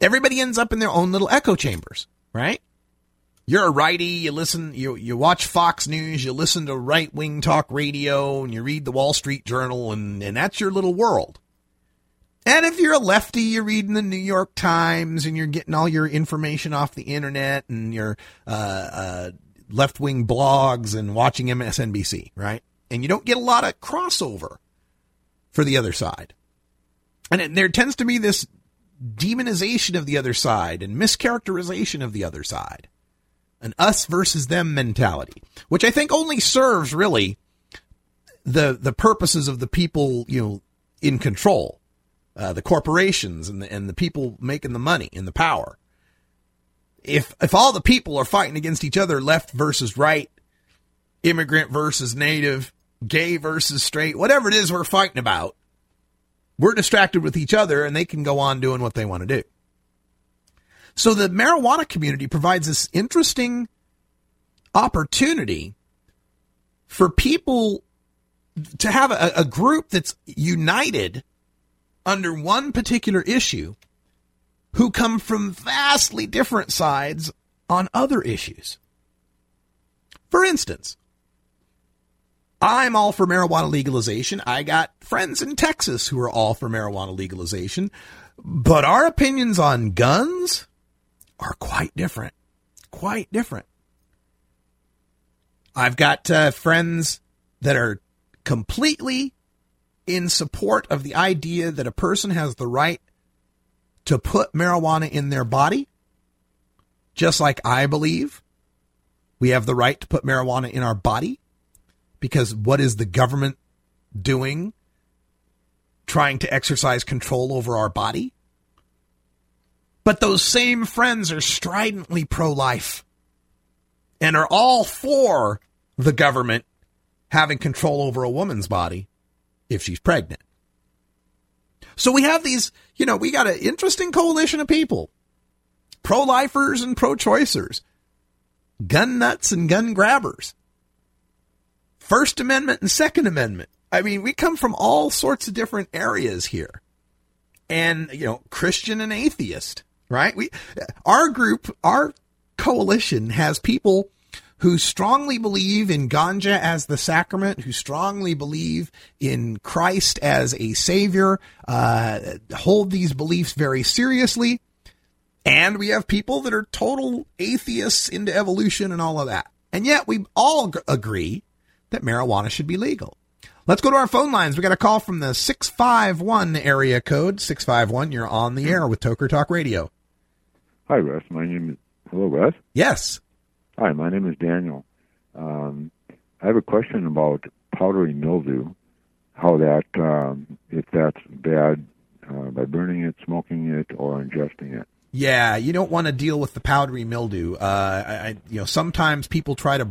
everybody ends up in their own little echo chambers, right? You're a righty, you listen, you, you watch Fox News, you listen to right wing talk radio, and you read the Wall Street Journal, and, and that's your little world. And if you're a lefty, you're reading the New York Times and you're getting all your information off the internet and your uh, uh, left wing blogs and watching MSNBC, right? And you don't get a lot of crossover for the other side. And it, there tends to be this demonization of the other side and mischaracterization of the other side. An us versus them mentality, which I think only serves really the the purposes of the people, you know, in control uh, the corporations and the, and the people making the money and the power. If if all the people are fighting against each other, left versus right, immigrant versus native, gay versus straight, whatever it is we're fighting about, we're distracted with each other and they can go on doing what they want to do. So the marijuana community provides this interesting opportunity for people to have a, a group that's united under one particular issue who come from vastly different sides on other issues. For instance, I'm all for marijuana legalization. I got friends in Texas who are all for marijuana legalization, but our opinions on guns are quite different. Quite different. I've got uh, friends that are completely in support of the idea that a person has the right to put marijuana in their body, just like I believe we have the right to put marijuana in our body, because what is the government doing trying to exercise control over our body? But those same friends are stridently pro life and are all for the government having control over a woman's body if she's pregnant. So we have these, you know, we got an interesting coalition of people pro lifers and pro choicers, gun nuts and gun grabbers, First Amendment and Second Amendment. I mean, we come from all sorts of different areas here. And, you know, Christian and atheist, right? We, our group, our coalition has people who strongly believe in ganja as the sacrament, who strongly believe in Christ as a savior, uh, hold these beliefs very seriously. And we have people that are total atheists into evolution and all of that. And yet we all g- agree that marijuana should be legal. Let's go to our phone lines. We got a call from the 651 area code. 651, you're on the air with Toker Talk Radio. Hi, Russ. My name is. Hello, Russ. Yes. Hi, my name is Daniel. Um, I have a question about powdery mildew. How that, um, if that's bad uh, by burning it, smoking it, or ingesting it. Yeah, you don't want to deal with the powdery mildew. Uh, I, I, you know, sometimes people try to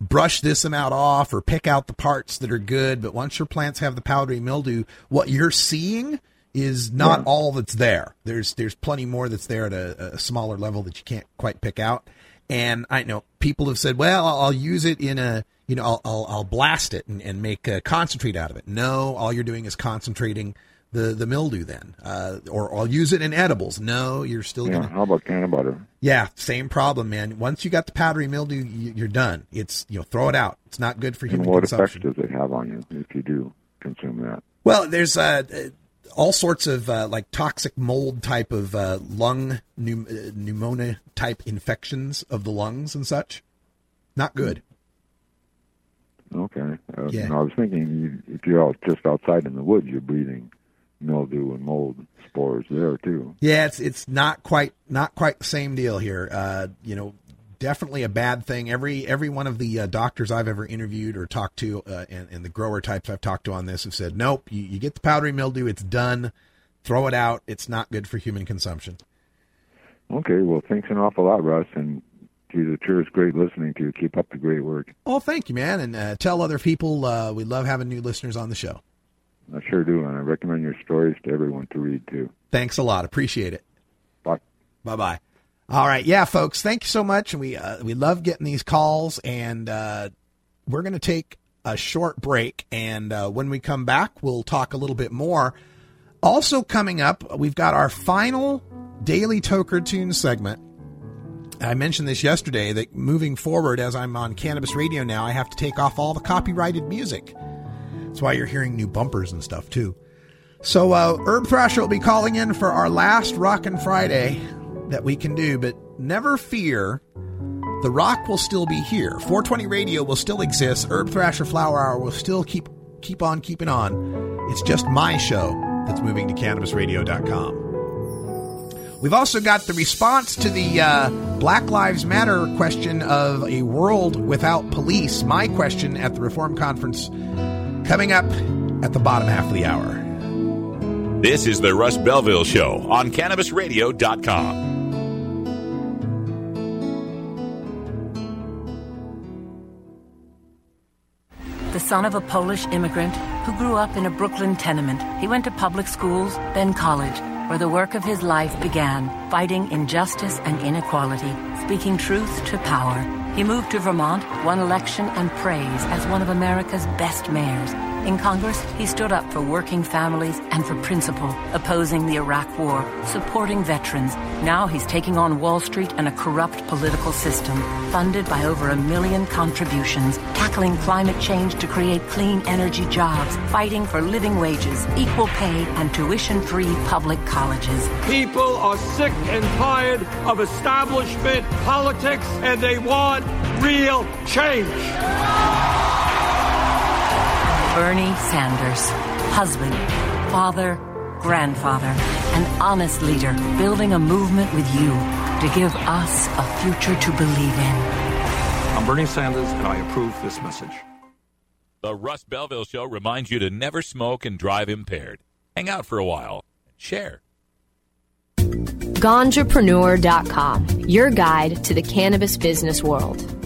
brush this amount off or pick out the parts that are good, but once your plants have the powdery mildew, what you're seeing is not Yeah. all that's there. There's there's plenty more that's there at a, a smaller level that you can't quite pick out. And I know people have said, well, I'll, I'll use it in a, you know, I'll I'll, I'll blast it and, and make a concentrate out of it. No, all you're doing is concentrating the the mildew then, uh, or I'll use it in edibles. No, you're still Yeah. gonna How about can butter? yeah, same problem, man. Once you got the powdery mildew, you- you're done. It's you know throw it out. It's not good for And human what consumption. does it have on you if you do consume that? Well, there's uh, uh, all sorts of uh, like toxic mold type of uh, lung pneum- uh, pneumonia type infections of the lungs and such. Not good. Okay. Uh, Yeah. I was thinking you, if you're out just outside in the woods, you're breathing mildew and mold spores there too. Yeah, it's it's not quite not quite the same deal here. Uh, you know, definitely a bad thing. Every every one of the uh, doctors I've ever interviewed or talked to, uh, and, and the grower types I've talked to on this have said, nope, you, you get the powdery mildew, it's done. Throw it out. It's not good for human consumption. Okay. Well, thanks an awful lot, Russ, and geez, it sure is great listening to you. Keep up the great work. Oh, thank you, man, and uh, tell other people uh, we love having new listeners on the show. I sure do, and I recommend your stories to everyone to read too. Thanks a lot. Appreciate it. Bye. Bye bye. All right, yeah, folks. Thank you so much, and we uh, we love getting these calls, and uh, we're going to take a short break, and uh, when we come back, we'll talk a little bit more. Also coming up, we've got our final daily Toker Tune segment. I mentioned this yesterday that moving forward, as I'm on Cannabis Radio now, I have to take off all the copyrighted music. That's why you're hearing new bumpers and stuff too. So uh, Herb Thrasher will be calling in for our last Rockin' Friday that we can do, but never fear, the rock will still be here. 420 Radio will still exist. Herb Thrasher Flower Hour will still keep keep on keeping on. It's just my show that's moving to CannabisRadio.com. We've also got the response to the uh, Black Lives Matter question of a world without police. My question at the Reform Conference coming up at the bottom half of the hour. This is the Russ Belville Show on CannabisRadio.com. The son of a Polish immigrant who grew up in a Brooklyn tenement, he went to public schools, then college, where the work of his life began, fighting injustice and inequality, speaking truth to power. He moved to Vermont, won election and praise as one of America's best mayors. In Congress, he stood up for working families and for principle, opposing the Iraq War, supporting veterans. Now he's taking on Wall Street and a corrupt political system, funded by over a million contributions, tackling climate change to create clean energy jobs, fighting for living wages, equal pay, and tuition-free public colleges. People are sick and tired of establishment politics and they want real change. Bernie Sanders, husband, father, grandfather, an honest leader, building a movement with you to give us a future to believe in. I'm Bernie Sanders, and I approve this message. The Russ Belville Show reminds you to never smoke and drive impaired. Hang out for a while. and Share. Ganjapreneur.com, your guide to the cannabis business world.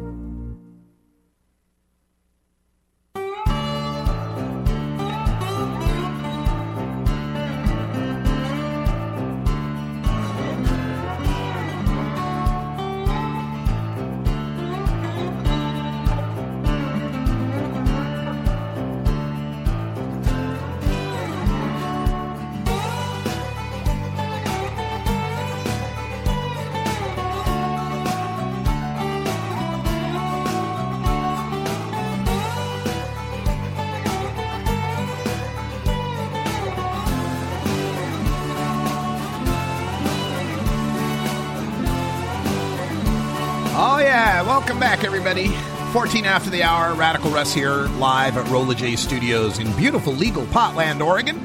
14 after the hour, Radical Russ here, live at Rolla J Studios in beautiful legal Potland, Oregon.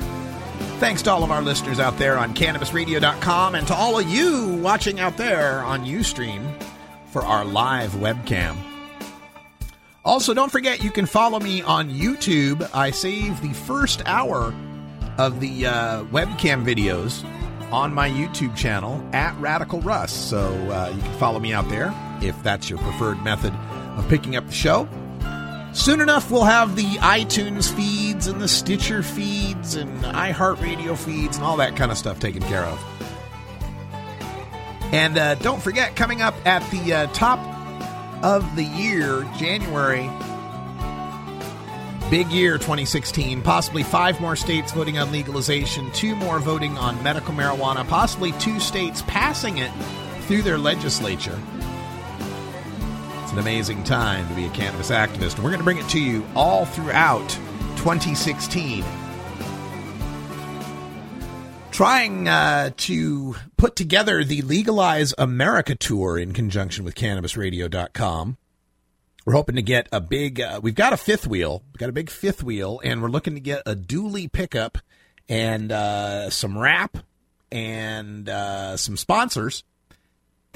Thanks to all of our listeners out there on CannabisRadio.com and to all of you watching out there on Ustream for our live webcam. Also, don't forget you can follow me on YouTube. I save the first hour of the uh, webcam videos on my YouTube channel at Radical Russ. So uh, you can follow me out there if that's your preferred method of picking up the show. Soon enough, we'll have the iTunes feeds and the Stitcher feeds and iHeartRadio feeds and all that kind of stuff taken care of. And uh, don't forget, coming up at the uh, top of the year, January, big year 2016, possibly five more states voting on legalization, two more voting on medical marijuana, possibly two states passing it through their legislature. An amazing time to be a cannabis activist. We're going to bring it to you all throughout 2016. Trying uh, to put together the Legalize America tour in conjunction with CannabisRadio.com. We're hoping to get a big, uh, we've got a fifth wheel, we've got a big fifth wheel, and we're looking to get a dually pickup and uh, some wrap and uh, some sponsors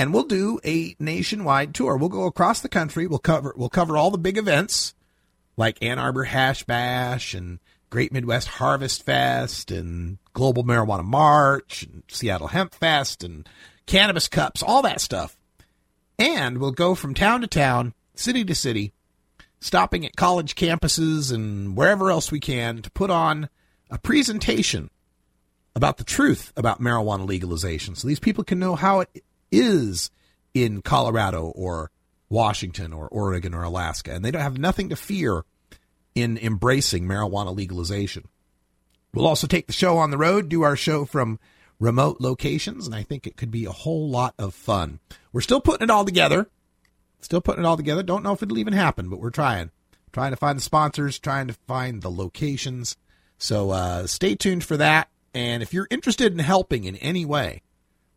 and we'll do a nationwide tour. We'll go across the country. We'll cover we'll cover all the big events like Ann Arbor Hash Bash and Great Midwest Harvest Fest and Global Marijuana March and Seattle Hemp Fest and Cannabis Cups, all that stuff. And we'll go from town to town, city to city, stopping at college campuses and wherever else we can to put on a presentation about the truth about marijuana legalization so these people can know how it is in Colorado or Washington or Oregon or Alaska, and they don't have nothing to fear in embracing marijuana legalization. We'll also take the show on the road, do our show from remote locations, and I think it could be a whole lot of fun. We're still putting it all together. Still putting it all together. Don't know if it'll even happen, but we're trying. Trying to find the sponsors, trying to find the locations. So uh, stay tuned for that. And if you're interested in helping in any way,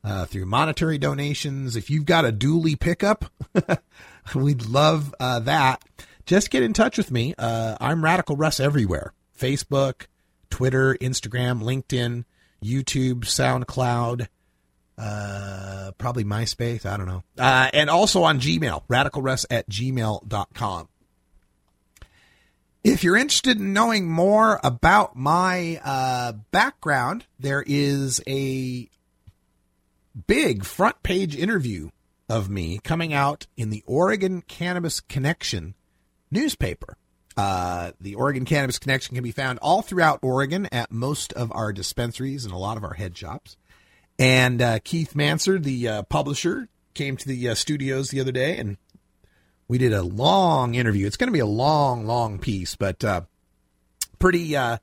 uh, through monetary donations. If you've got a dually pickup, we'd love uh, that. Just get in touch with me. Uh, I'm Radical Russ everywhere Facebook, Twitter, Instagram, LinkedIn, YouTube, SoundCloud, uh, probably MySpace. I don't know. Uh, and also on Gmail, radicalruss at gmail.com. If you're interested in knowing more about my uh, background, there is a big front page interview of me coming out in the Oregon Cannabis Connection newspaper. Uh, the Oregon Cannabis Connection can be found all throughout Oregon at most of our dispensaries and a lot of our head shops. And uh, Keith Mansur, the uh, publisher, came to the uh, studios the other day and we did a long interview. It's going to be a long, long piece, but uh, pretty uh,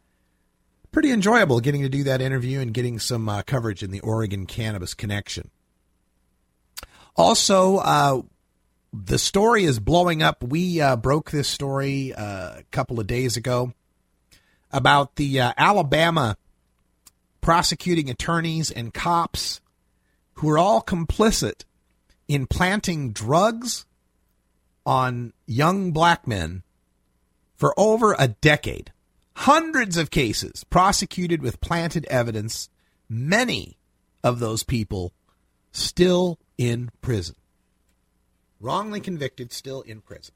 pretty enjoyable getting to do that interview and getting some uh, coverage in the Oregon Cannabis Connection. Also, uh, the story is blowing up. We uh, broke this story uh, a couple of days ago about the uh, Alabama prosecuting attorneys and cops who are all complicit in planting drugs on young black men for over a decade hundreds of cases prosecuted with planted evidence, many of those people still in prison. Wrongly convicted, still in prison.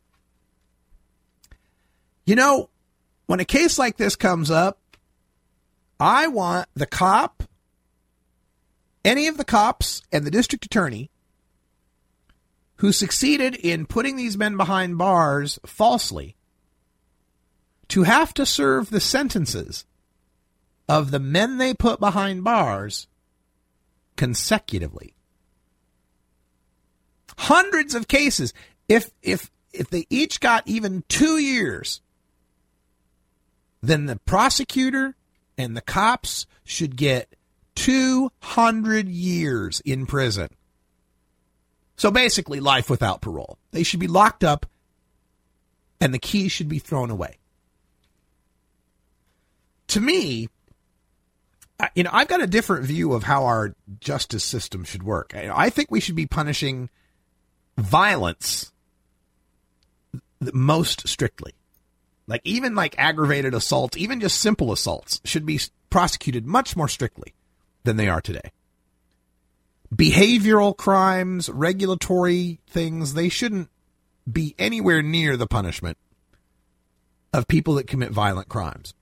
You know, when a case like this comes up, I want the cop, any of the cops, and the district attorney who succeeded in putting these men behind bars falsely to have to serve the sentences of the men they put behind bars consecutively. Hundreds of cases. If if if they each got even 2 years, then the prosecutor and the cops should get 200 years in prison. So basically life without parole. They should be locked up and the keys should be thrown away to me, you know, I've got a different view of how our justice system should work. I think we should be punishing violence most strictly. Like even like aggravated assaults, even just simple assaults should be prosecuted much more strictly than they are today. Behavioral crimes, regulatory things, they shouldn't be anywhere near the punishment of people that commit violent crimes.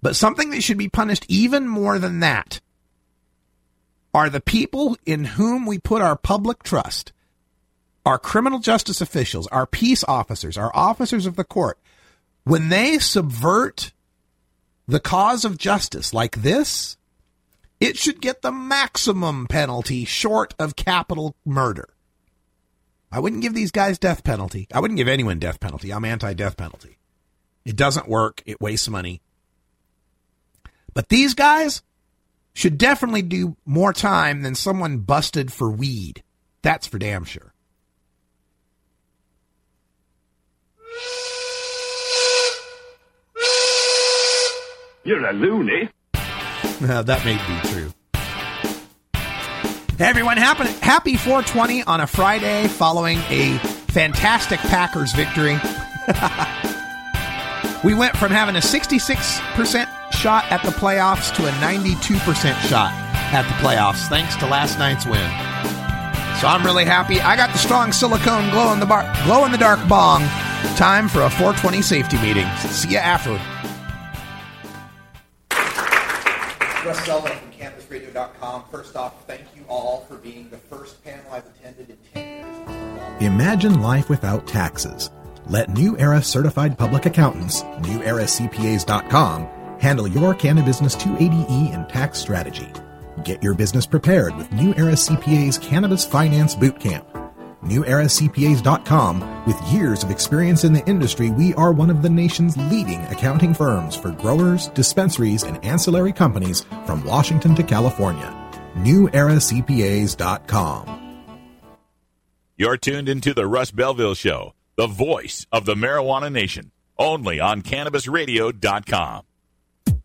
But something that should be punished even more than that are the people in whom we put our public trust, our criminal justice officials, our peace officers, our officers of the court, when they subvert the cause of justice like this, it should get the maximum penalty short of capital murder. I wouldn't give these guys death penalty. I wouldn't give anyone death penalty. I'm anti death penalty. It doesn't work. It wastes money. But these guys should definitely do more time than someone busted for weed. That's for damn sure. You're a loony. that may be true. Hey everyone, happy, happy 420 on a Friday following a fantastic Packers victory. we went from having a 66% shot at the playoffs to a 92% shot at the playoffs thanks to last night's win. So I'm really happy. I got the strong silicone glow in the bar, glow in the dark bong. Time for a 420 safety meeting. See you after. Russ Selvin from CannabisRadio.com. First off, thank you all for being the first panel I've attended in 10 years. Imagine life without taxes. Let New Era certified public accountants, NewEraCPAs.com, handle your Cannabis 280E and tax strategy. Get your business prepared with New Era CPA's Cannabis Finance Bootcamp. NewEraCPAs.com, with years of experience in the industry, we are one of the nation's leading accounting firms for growers, dispensaries, and ancillary companies from Washington to California. NewEraCPAs.com. You're tuned into the Russ Belville Show, the voice of the marijuana nation, only on CannabisRadio.com.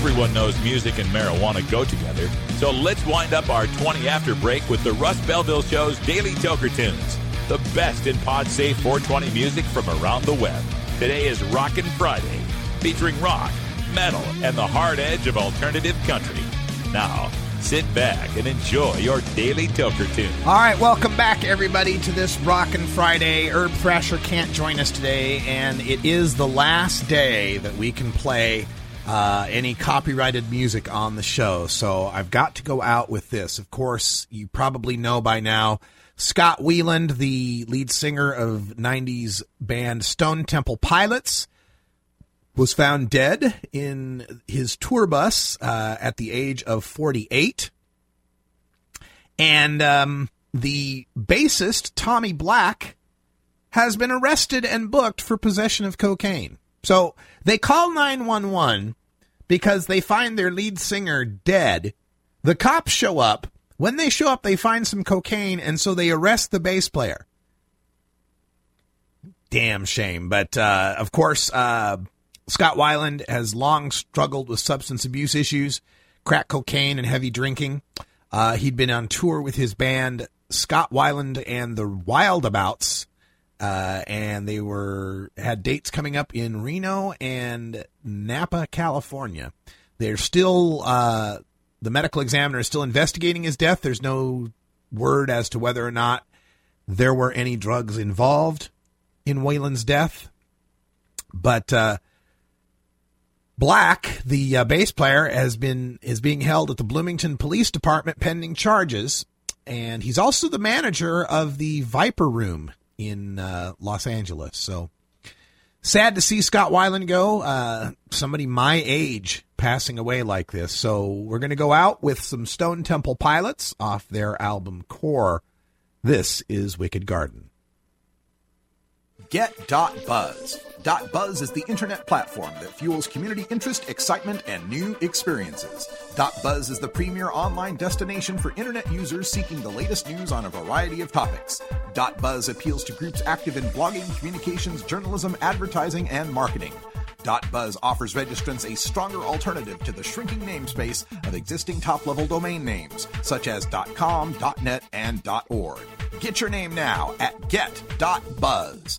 Everyone knows music and marijuana go together, so let's wind up our 20 after break with the Russ Belville Show's Daily Toker Tunes, the best in pod safe 420 music from around the web. Today is Rockin' Friday, featuring rock, metal, and the hard edge of alternative country. Now, sit back and enjoy your Daily Toker Tune. All right, welcome back, everybody, to this Rockin' Friday. Herb Thrasher can't join us today, and it is the last day that we can play uh, any copyrighted music on the show. So I've got to go out with this. Of course, you probably know by now Scott Weiland, the lead singer of 90s band Stone Temple Pilots, was found dead in his tour bus uh, at the age of 48. And um, the bassist, Tommy Black, has been arrested and booked for possession of cocaine. So they call 911 because they find their lead singer dead. The cops show up. When they show up, they find some cocaine, and so they arrest the bass player. Damn shame. But uh, of course, uh, Scott Weiland has long struggled with substance abuse issues, crack cocaine, and heavy drinking. Uh, he'd been on tour with his band, Scott Weiland and the Wildabouts, uh, and they were had dates coming up in Reno and Napa, California. They're still uh, the medical examiner is still investigating his death. There's no word as to whether or not there were any drugs involved in Weiland's death. But uh, Black, the uh, bass player, has been is being held at the Bloomington Police Department pending charges, and he's also the manager of the Viper Room in uh, Los Angeles. So sad to see Scott Weiland go. Uh, somebody my age passing away like this. So we're going to go out with some Stone Temple Pilots off their album Core. This is Wicked Garden. Get.buzz. .buzz is the internet platform that fuels community interest, excitement, and new experiences. .buzz is the premier online destination for internet users seeking the latest news on a variety of topics. .buzz appeals to groups active in blogging, communications, journalism, advertising, and marketing. .buzz offers registrants a stronger alternative to the shrinking namespace of existing top-level domain names, such as .com, .net, and .org. Get your name now at get.buzz.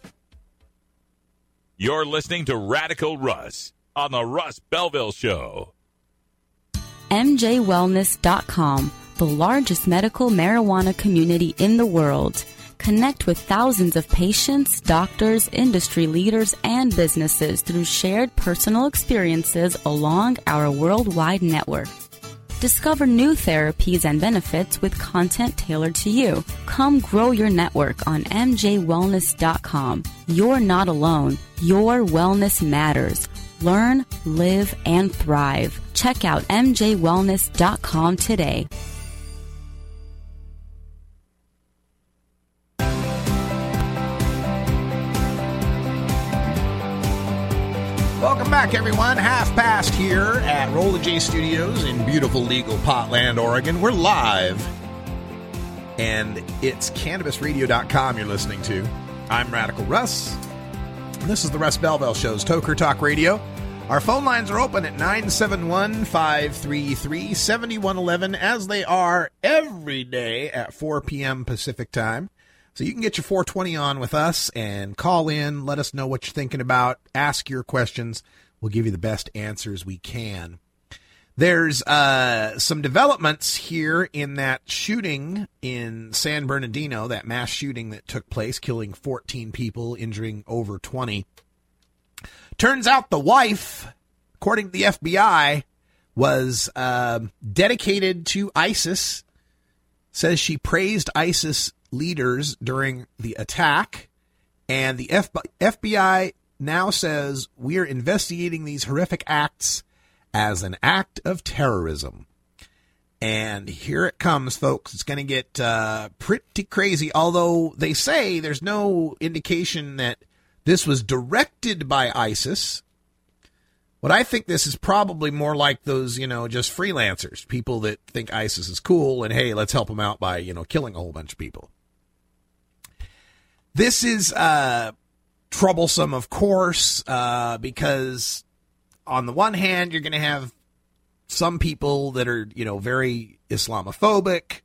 You're listening to Radical Russ on the Russ Belville Show. MJWellness.com, the largest medical marijuana community in the world. Connect with thousands of patients, doctors, industry leaders, and businesses through shared personal experiences along our worldwide network. Discover new therapies and benefits with content tailored to you. Come grow your network on MJWellness.com. You're not alone. Your wellness matters. Learn, live, and thrive. Check out MJWellness.com today. Welcome back, everyone. Half past here at Roll the J Studios in beautiful legal Potland, Oregon. We're live, and it's CannabisRadio.com you're listening to. I'm Radical Russ. This is the Russ Belville Show's Toker Talk Radio. Our phone lines are open at 971 533 7111, as they are every day at 4 p.m. Pacific Time. So you can get your 420 on with us and call in, let us know what you're thinking about, ask your questions. We'll give you the best answers we can. There's uh, some developments here in that shooting in San Bernardino, that mass shooting that took place, killing 14 people, injuring over 20. Turns out the wife, according to the FBI, was uh, dedicated to ISIS. Says she praised ISIS leaders during the attack, and the FBI now says we are investigating these horrific acts as an act of terrorism. And here it comes, folks. It's going to get uh, pretty crazy. Although they say there's no indication that this was directed by ISIS. What I think this is probably more like those, you know, just freelancers, people that think ISIS is cool and hey, let's help them out by, you know, killing a whole bunch of people. This is uh, troublesome, of course, uh, because on the one hand, you're going to have some people that are, you know, very Islamophobic,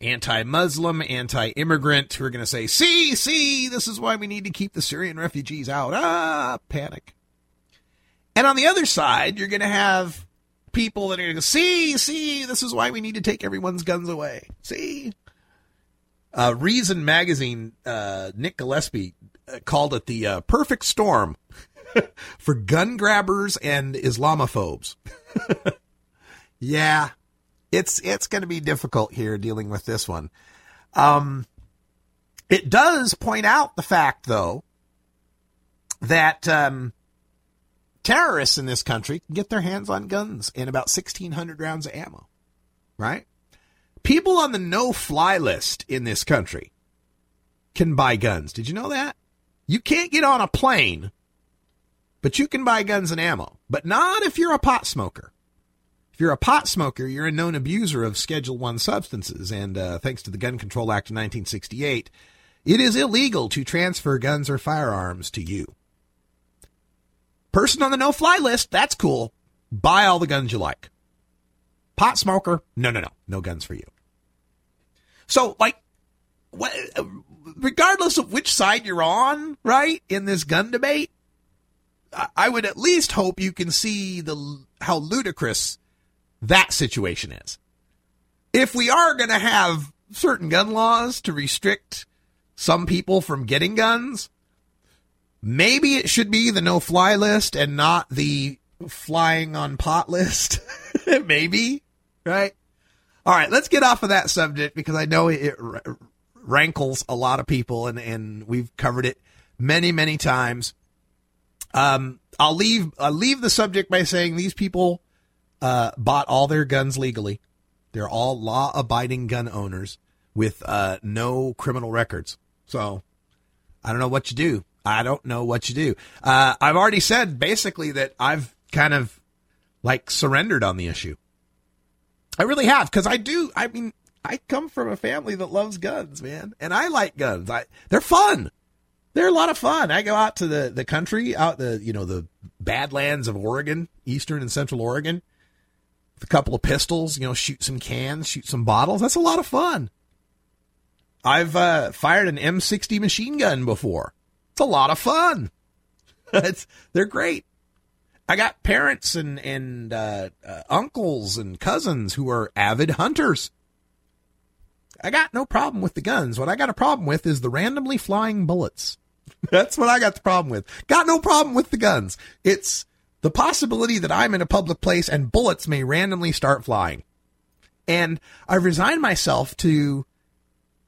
anti-Muslim, anti-immigrant, who are going to say, "See, see, this is why we need to keep the Syrian refugees out." Ah, panic. And on the other side, you're going to have people that are going to see, see, this is why we need to take everyone's guns away. See, uh, Reason magazine, uh, Nick Gillespie uh, called it the uh, perfect storm for gun grabbers and Islamophobes. yeah, it's it's going to be difficult here dealing with this one. Um, it does point out the fact, though, that um, terrorists in this country can get their hands on guns and about 1,600 rounds of ammo, right? People on the no fly list in this country can buy guns. Did you know that? You can't get on a plane, but you can buy guns and ammo, but not if you're a pot smoker. If you're a pot smoker, you're a known abuser of Schedule One substances, and uh, thanks to the Gun Control Act of 1968, it is illegal to transfer guns or firearms to you. Person on the no-fly list, that's cool. Buy all the guns you like. Pot smoker, no, no, no, no guns for you. So, like, regardless of which side you're on, right, in this gun debate, I would at least hope you can see the how ludicrous that situation is. If we are going to have certain gun laws to restrict some people from getting guns, maybe it should be the no fly list and not the flying on pot list. maybe, right? All right, let's get off of that subject because I know it rankles a lot of people and, and we've covered it many, many times. Um, I'll leave, I'll leave the subject by saying these people, uh, bought all their guns legally. They're all law abiding gun owners with, uh, no criminal records. So I don't know what you do. I don't know what you do. Uh, I've already said basically that I've kind of like surrendered on the issue. I really have because I do. I mean, I come from a family that loves guns, man, and I like guns. I they're fun. They're a lot of fun. I go out to the the country, out the you know the badlands of Oregon, eastern and central Oregon, with a couple of pistols. You know, shoot some cans, shoot some bottles. That's a lot of fun. I've uh, fired an M60 machine gun before. It's a lot of fun. it's, they're great. I got parents and and uh, uh, uncles and cousins who are avid hunters. I got no problem with the guns. What I got a problem with is the randomly flying bullets. That's what I got the problem with. Got no problem with the guns. It's the possibility that I'm in a public place and bullets may randomly start flying. And I've resigned myself to,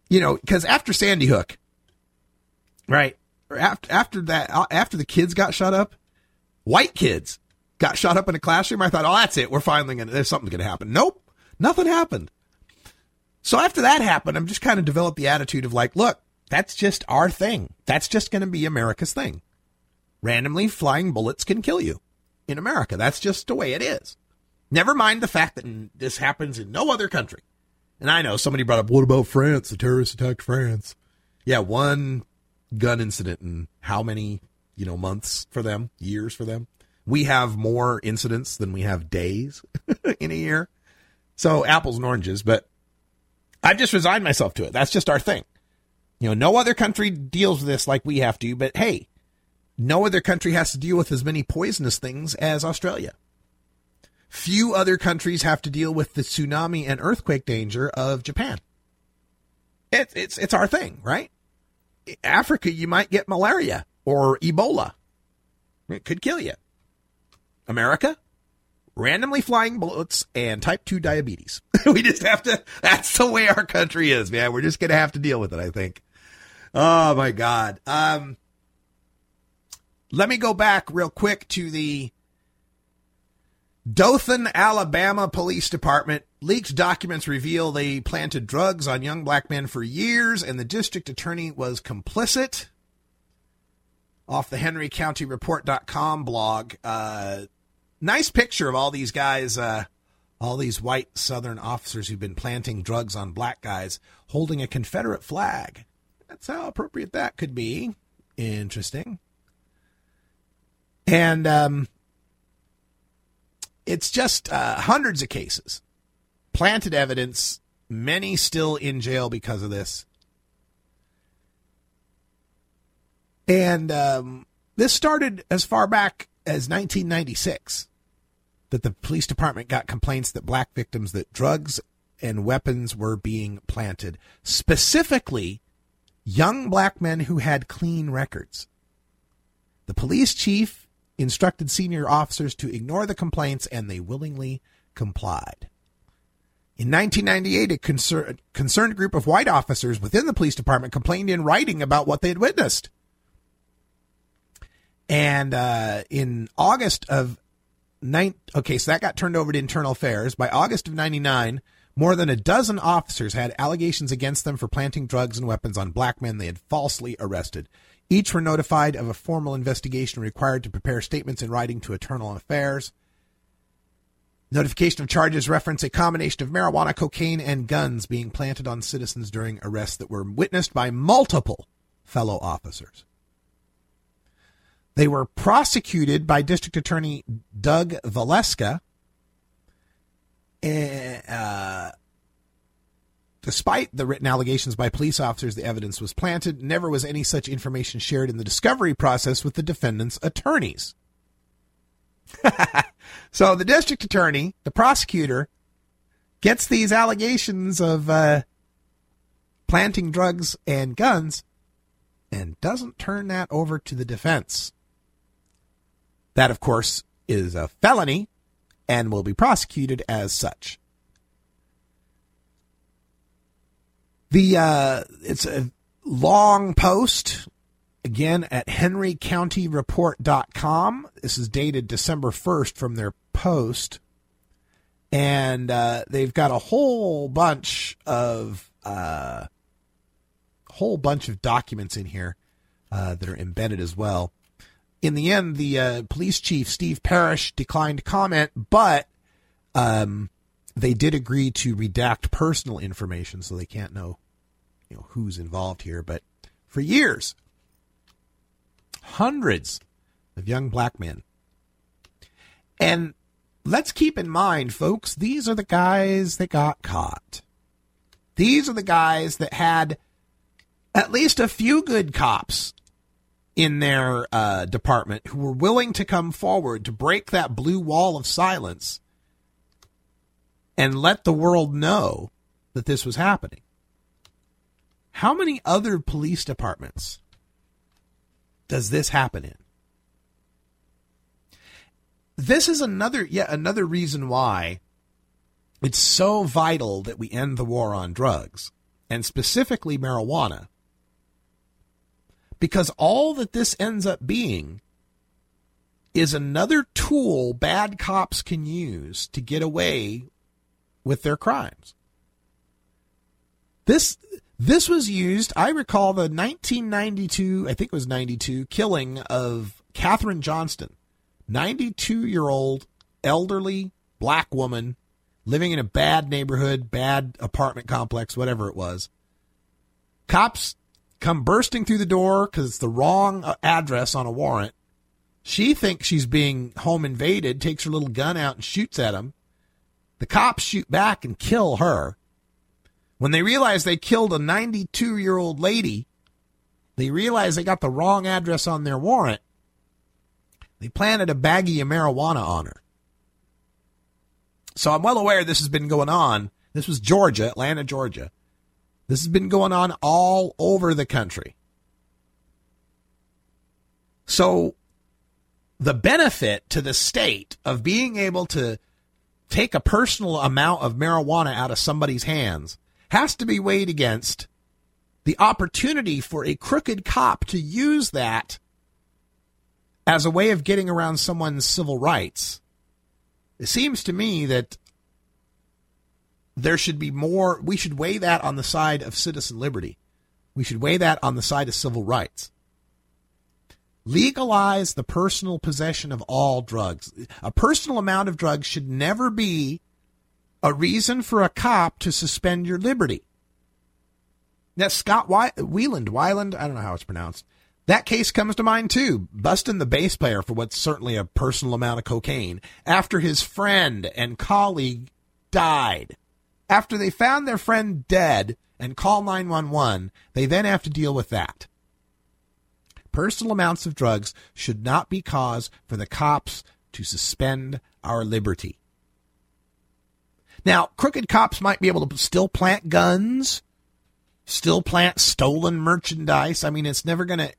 you know, because after Sandy Hook, right? After, after that, uh, after the kids got shot up, white kids got shot up in a classroom. I thought, oh, that's it. We're finally going to, there's something going to happen. Nope. Nothing happened. So after that happened, I'm just kind of developed the attitude of like, look, that's just our thing. That's just going to be America's thing. Randomly flying bullets can kill you in America. That's just the way it is. Never mind the fact that this happens in no other country. And I know somebody brought up, what about France? The terrorists attacked France. Yeah, one gun incident in how many, you know, months for them, years for them. We have more incidents than we have days in a year. So apples and oranges, but I've just resigned myself to it. That's just our thing. You know, no other country deals with this like we have to, but hey, no other country has to deal with as many poisonous things as Australia. Few other countries have to deal with the tsunami and earthquake danger of Japan. It's it's it's our thing, right? Africa, you might get malaria or Ebola. It could kill you. America, randomly flying bullets and type 2 diabetes. we just have to, that's the way our country is, man. We're just going to have to deal with it, I think. Oh my God. Um, let me go back real quick to the Dothan, Alabama Police Department. Leaked documents reveal they planted drugs on young black men for years, and the district attorney was complicit. Off the HenryCountyReport.com blog, uh, nice picture of all these guys, uh, all these white Southern officers who've been planting drugs on black guys holding a Confederate flag. That's how appropriate that could be. Interesting. And um, it's just uh, hundreds of cases, planted evidence, many still in jail because of this. And um, this started as far back as 1996 that the police department got complaints that black victims that drugs and weapons were being planted, specifically young black men who had clean records. The police chief instructed senior officers to ignore the complaints, and they willingly complied. In 1998, a concern, concerned group of white officers within the police department complained in writing about what they had witnessed. And uh, in August of nine, okay, so that got turned over to internal affairs. By August of 99, more than a dozen officers had allegations against them for planting drugs and weapons on black men they had falsely arrested. Each were notified of a formal investigation required to prepare statements in writing to internal affairs. Notification of charges reference a combination of marijuana, cocaine, and guns being planted on citizens during arrests that were witnessed by multiple fellow officers. They were prosecuted by District Attorney Doug Valeska. Uh, despite the written allegations by police officers, the evidence was planted. Never was any such information shared in the discovery process with the defendant's attorneys. so the district attorney, the prosecutor, gets these allegations of uh, planting drugs and guns and doesn't turn that over to the defense. That, of course, is a felony and will be prosecuted as such. The uh, it's a long post again at henrycountyreport.com. This is dated December 1st from their post. And uh, they've got a whole bunch of uh, whole bunch of documents in here uh, that are embedded as well. In the end, the uh, police chief Steve Parrish declined comment, but um, they did agree to redact personal information, so they can't know, you know, who's involved here. But for years, hundreds of young black men. And let's keep in mind, folks, these are the guys that got caught. These are the guys that had at least a few good cops in their uh, department who were willing to come forward to break that blue wall of silence and let the world know that this was happening. How many other police departments does this happen in? This is another yet another reason why it's so vital that we end the war on drugs and specifically marijuana. Because all that this ends up being is another tool bad cops can use to get away with their crimes. This this was used, I recall the 1992, I think it was 92, killing of Kathryn Johnston, 92 year old elderly black woman living in a bad neighborhood, bad apartment complex, whatever it was. Cops come bursting through the door because it's the wrong uh, address on a warrant. She thinks she's being home invaded, takes her little gun out and shoots at him. The cops shoot back and kill her. When they realize they killed a 92 year old lady, they realize they got the wrong address on their warrant. They planted a baggie of marijuana on her. So I'm well aware this has been going on. This was Georgia, Atlanta, Georgia. This has been going on all over the country. So the benefit to the state of being able to take a personal amount of marijuana out of somebody's hands has to be weighed against the opportunity for a crooked cop to use that as a way of getting around someone's civil rights. It seems to me that there should be more, we should weigh that on the side of citizen liberty. We should weigh that on the side of civil rights. Legalize the personal possession of all drugs. A personal amount of drugs should never be a reason for a cop to suspend your liberty. Now, Scott Wieland, Weiland, I don't know how it's pronounced. That case comes to mind too, busting the bass player for what's certainly a personal amount of cocaine after his friend and colleague died. After they found their friend dead and call 911, they then have to deal with that. Personal amounts of drugs should not be cause for the cops to suspend our liberty. Now, crooked cops might be able to still plant guns, still plant stolen merchandise. I mean, it's never going to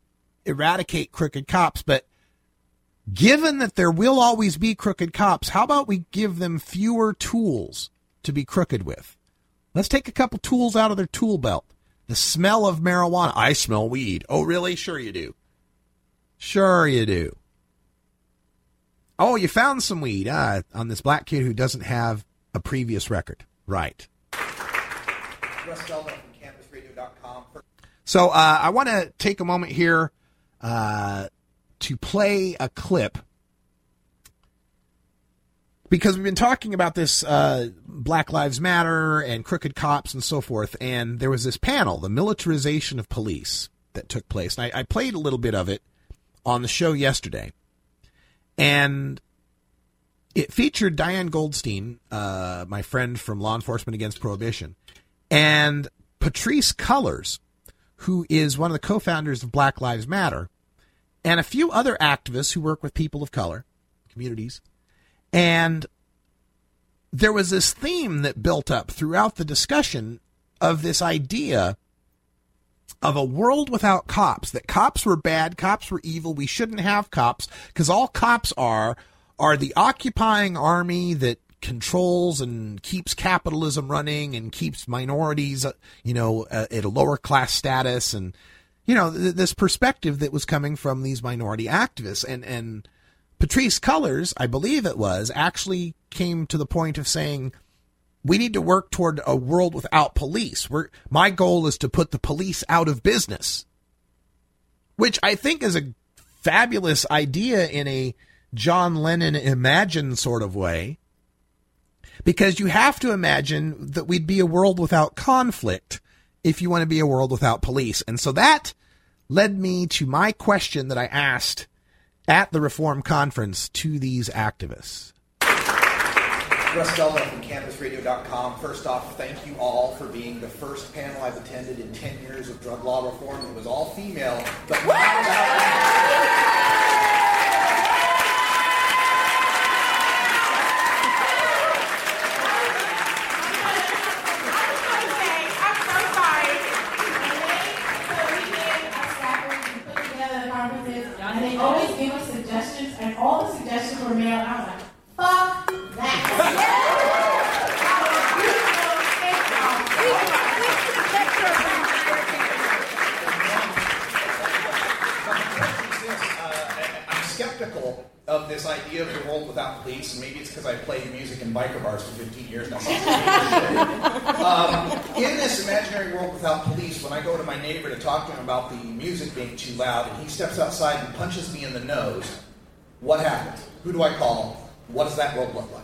eradicate crooked cops, but given that there will always be crooked cops, how about we give them fewer tools to be crooked with? Let's take a couple tools out of their tool belt. The smell of marijuana. I smell weed. Oh, really? Sure you do. Sure you do. Oh, you found some weed uh, on this black kid who doesn't have a previous record. Right. So uh, I want to take a moment here uh, to play a clip because we've been talking about this uh, Black Lives Matter and crooked cops and so forth, and there was this panel, the militarization of police, that took place. And I, I played a little bit of it on the show yesterday, and it featured Diane Goldstein, uh, my friend from Law Enforcement Against Prohibition, and Patrisse Cullors, who is one of the co-founders of Black Lives Matter, and a few other activists who work with people of color communities. And there was this theme that built up throughout the discussion of this idea of a world without cops, that cops were bad, cops were evil, we shouldn't have cops, because all cops are are the occupying army that controls and keeps capitalism running and keeps minorities, uh, you know, uh, at a lower class status. And you know th- this perspective that was coming from these minority activists. And and Patrisse Cullors, I believe it was, actually came to the point of saying we need to work toward a world without police. We're, my goal is to put the police out of business, which I think is a fabulous idea in a John Lennon imagine sort of way. Because you have to imagine that we'd be a world without conflict if you want to be a world without police. And so that led me to my question that I asked at the Reform Conference to these activists. Russ Belville from CannabisRadio.com. First off, thank you all for being the first panel I've attended in 10 years of drug law reform. It was all female, but not about And they always gave us suggestions, and all the suggestions were male. And I was like, fuck that. I'm skeptical of this idea of the world without police, and maybe it's because I played music in biker bars for 15 years now. um, in this imaginary world without police, when I go to my neighbor to talk to him about the music being too loud, and he steps outside and punches me in the nose, what happened? Who do I call? What does that world look like?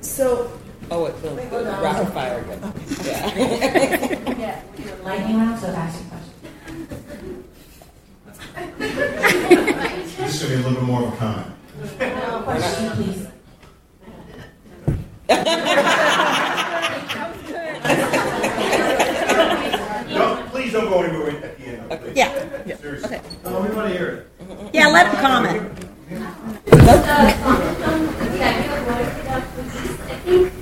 So, oh, it will rapid fire again. Yeah. yeah. Lightning round, so ask your question. This should be a little bit more of a comment. No, question, please. No, please don't go anywhere at the end. please. Yeah. yeah. Seriously. Okay. Oh, we want to hear it. Yeah, let him comment. I think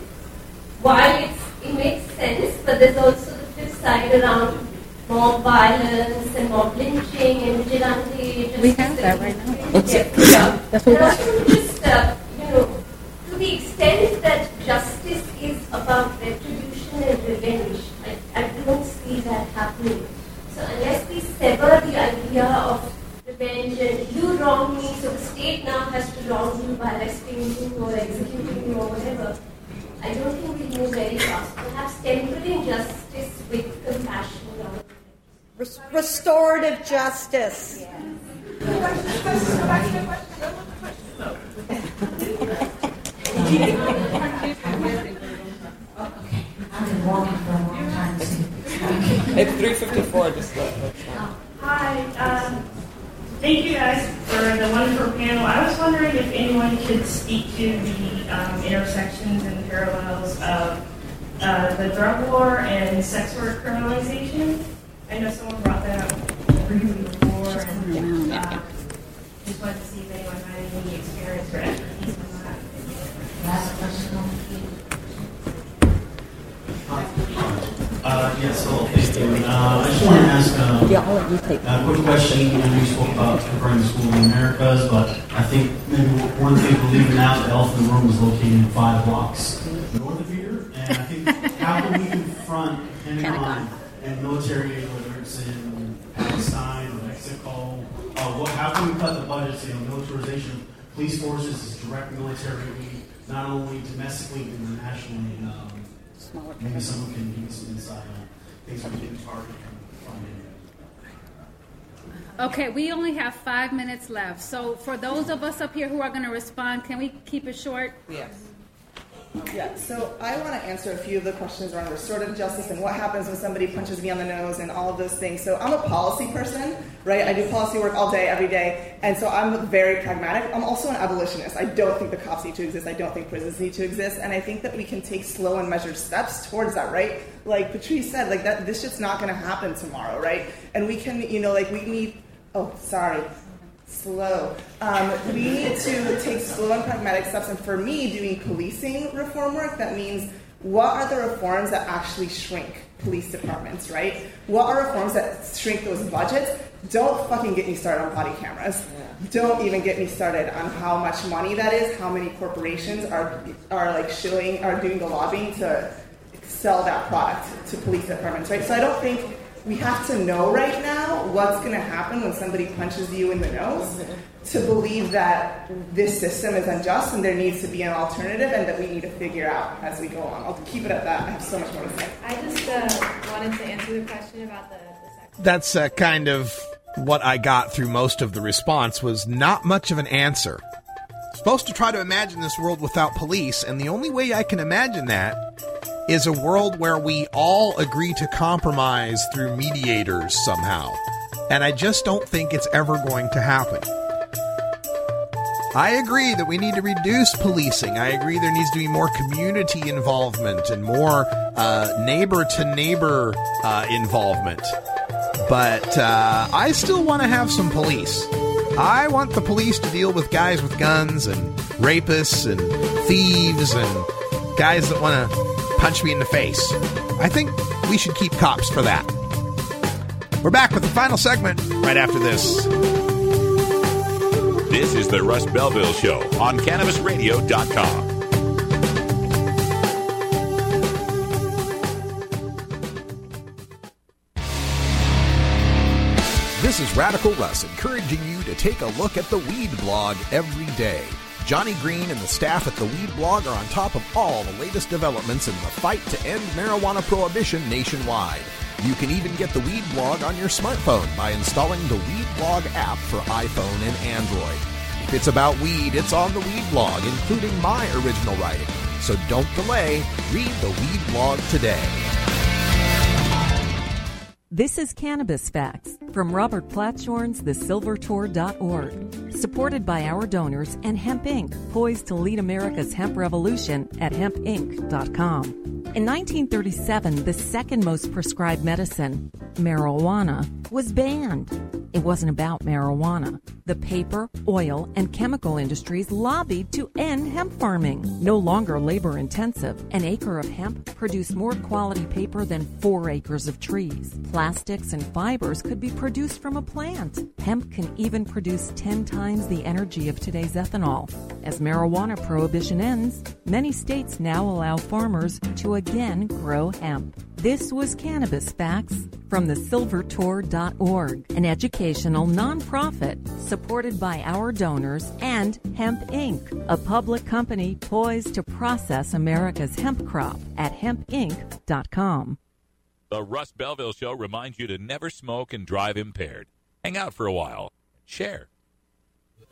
while it's, it makes sense, but there's also the flip side around mob violence and mob lynching and vigilante. We have that right now. Yeah. That's what we And got. also just, uh, you know, to the extent that justice is about retribution and revenge, I, I don't see that happening. So unless we sever the idea of revenge and you wrong me, so the state now has to wrong you by arresting you or executing you or whatever, I don't think we move very fast. Perhaps tempering justice with compassion. Or restorative justice. I've been walking for a long time. so- It's 354, just let Hi, um, thank you guys for the wonderful panel. I was wondering if anyone could speak to the um, intersections and parallels of uh, the drug war and sex work criminalization. I know someone brought that up briefly before, and uh, just wanted to see if anyone had any experience or expertise on that. Last question. Uh, yes, hello, thank you. Uh, I just want to ask um, Yeah, I'll let you take a quick question. I know you spoke about comparing the school of the Americas, but I think maybe one thing we're leaving out, the elephant in the room is located five blocks north of here. And I think how can we confront Pentagon and military whether it's in Palestine or Mexico? Uh, what, how can we cut the budgets? You know, militarization of police forces is direct military not only domestically but internationally. Um, maybe someone can give me some insight on things we can target and funding. Okay, we only have five minutes left. So for those of us up here who are going to respond, can we keep it short? Yes. Yeah, so I want to answer a few of the questions around restorative justice and what happens when somebody punches me on the nose and all of those things. So I'm a policy person, right? I do policy work all day, every day, and so I'm very pragmatic. I'm also an abolitionist. I don't think the cops need to exist. I don't think prisons need to exist, and I think that we can take slow and measured steps towards that, right? Like Patrisse said, like that, this shit's not going to happen tomorrow, right? And we can, you know, like we need. Oh, sorry slow. Um, we need to take slow and pragmatic steps. And for me, doing policing reform work, that means what are the reforms that actually shrink police departments, right? What are reforms that shrink those budgets? Don't fucking get me started on body cameras. Don't even get me started on how much money that is, how many corporations are are like shilling, are doing the lobbying to sell that product to police departments, right? So I don't think we have to know right now what's going to happen when somebody punches you in the nose to believe that this system is unjust and there needs to be an alternative and that we need to figure out as we go on. I'll keep it at that. I have so much more to say. I just uh, wanted to answer the question about the, the sex. That's uh, kind of what I got through most of the response was not much of an answer. Supposed to try to imagine this world without police, and the only way I can imagine that is a world where we all agree to compromise through mediators somehow. And I just don't think it's ever going to happen. I agree that we need to reduce policing. I agree there needs to be more community involvement and more neighbor to neighbor involvement. But uh, I still want to have some police. I want the police to deal with guys with guns and rapists and thieves and guys that want to punch me in the face. I think we should keep cops for that. We're back with the final segment right after this. This is the Russ Belville Show on CannabisRadio.com. This is Radical Russ encouraging you to take a look at the Weed Blog every day. Johnny Green and the staff at the Weed Blog are on top of all the latest developments in the fight to end marijuana prohibition nationwide. You can even get the Weed Blog on your smartphone by installing the Weed Blog app for iPhone and Android. If it's about weed, it's on the Weed Blog, including my original writing. So don't delay. Read the Weed Blog today. This is Cannabis Facts from Robert Platshorn's TheSilverTour.org, supported by our donors and Hemp Inc., poised to lead America's hemp revolution at hempinc.com. In 1937, the second most prescribed medicine, marijuana, was banned. It wasn't about marijuana. The paper, oil, and chemical industries lobbied to end hemp farming. No longer labor intensive, an acre of hemp produced more quality paper than four acres of trees. Plastics and fibers could be produced from a plant. Hemp can even produce 10 times the energy of today's ethanol. As marijuana prohibition ends, many states now allow farmers to again grow hemp. This was Cannabis Facts from the silvertour.org, an educational nonprofit supported by our donors and Hemp Inc., a public company poised to process America's hemp crop at hempinc.com. The Russ Belville Show reminds you to never smoke and drive impaired. Hang out for a while. Share.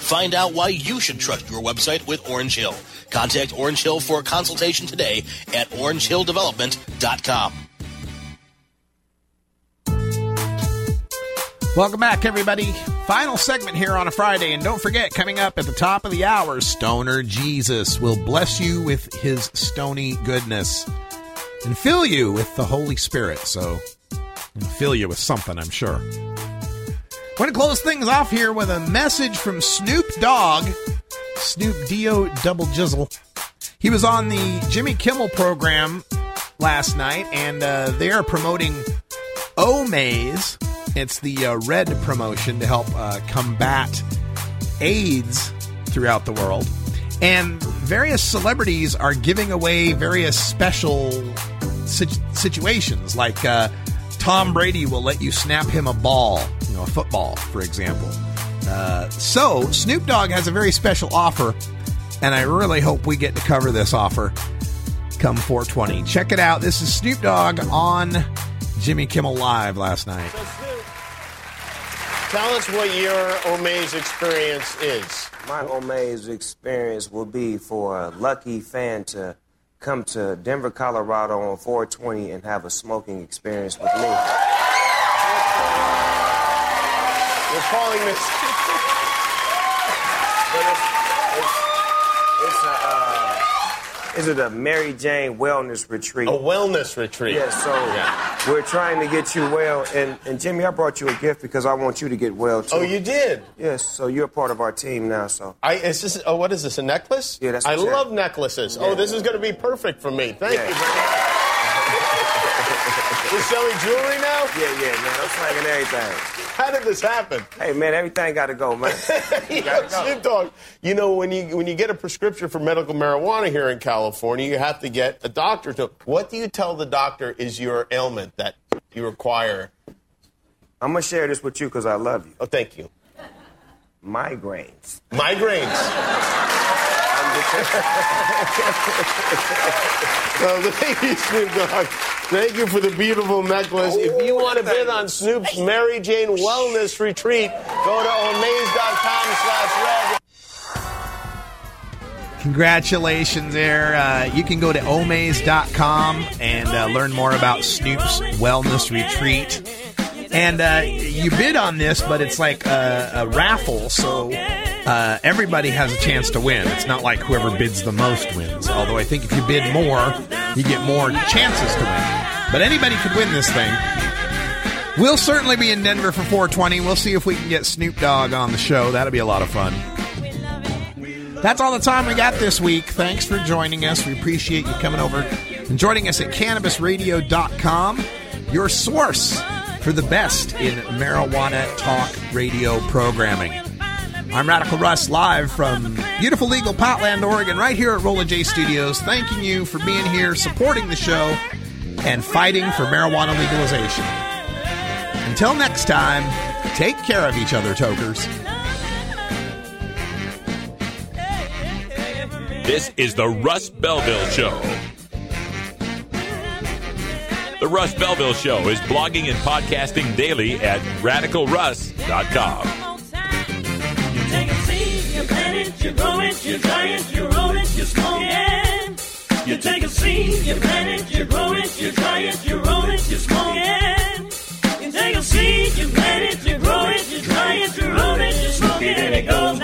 Find out why you should trust your website with Orange Hill. Contact Orange Hill for a consultation today at orangehilldevelopment.com. Welcome back, everybody. Final segment here on a Friday. And don't forget, coming up at the top of the hour, Stoner Jesus will bless you with his stony goodness and fill you with the Holy Spirit. So, fill you with something, I'm sure. We're going to close things off here with a message from Snoop Dogg, Snoop Dio Double Jizzle. He was on the Jimmy Kimmel program last night, and uh, they are promoting Omaze. It's the uh, red promotion to help uh, combat AIDS throughout the world, and various celebrities are giving away various special sit- situations. Like uh, Tom Brady will let you snap him a ball, know, a football, for example. Uh, so Snoop Dogg has a very special offer, and I really hope we get to cover this offer come 420. Check it out. This is Snoop Dogg on Jimmy Kimmel Live last night. Tell us what your Omaze experience is. My Omaze experience will be for a lucky fan to come to Denver, Colorado on 420 and have a smoking experience with me. We're calling this. It's, it's, it's a, uh, is it a Mary Jane wellness retreat? A wellness retreat. Yeah, so we're trying to get you well. And, and Jimmy, I brought you a gift because I want you to get well too. Oh, you did? Yes, so you're part of our team now, so. I, is this, oh, what is this, a necklace? Yeah, that's I love necklaces. Yeah. Oh, this is going to be perfect for me. Thank Yeah. you. We're selling jewelry now? Yeah, yeah, man. I'm slanging everything. How did this happen? Hey, man, everything got to go, man. Yo, Snoop Dogg, you know when you when you get a prescription for medical marijuana here in California, you have to get a doctor to. What do you tell the doctor is your ailment that you require? I'm going to share this with you because I love you. Oh, thank you. Migraines. Migraines. So thank you, Snoop Dogg. Thank you for the beautiful necklace. If you want to bid on Snoop's Mary Jane Wellness Retreat, go to omaze.com slash red. Congratulations there. Uh, you can go to omaze.com and uh, learn more about Snoop's Wellness Retreat. And uh, you bid on this, but it's like a, a raffle, so uh, everybody has a chance to win. It's not like whoever bids the most wins. Although I think if you bid more, you get more chances to win. But anybody could win this thing. We'll certainly be in Denver for 420. We'll see if we can get Snoop Dogg on the show. That'll be a lot of fun. That's all the time we got this week. Thanks for joining us. We appreciate you coming over and joining us at cannabisradio.com, your source for the best in marijuana talk radio programming. I'm Radical Russ live from beautiful legal Potland, Oregon, right here at Rolla J Studios, thanking you for being here, supporting the show, and fighting for marijuana legalization. Until next time, take care of each other, tokers. This is the Russ Belville Show. The Russ Belville Show is blogging and podcasting daily at radicalruss.com. You take a seed, you plant it, you grow it, you dry it, you roll it, you smoke it. You take a seed, you plant it, you grow it, you dry it, you roll it, you smoke it. You take a seed, you plant it, you grow it, you dry it, you roll it, you smoke it, and it goes down.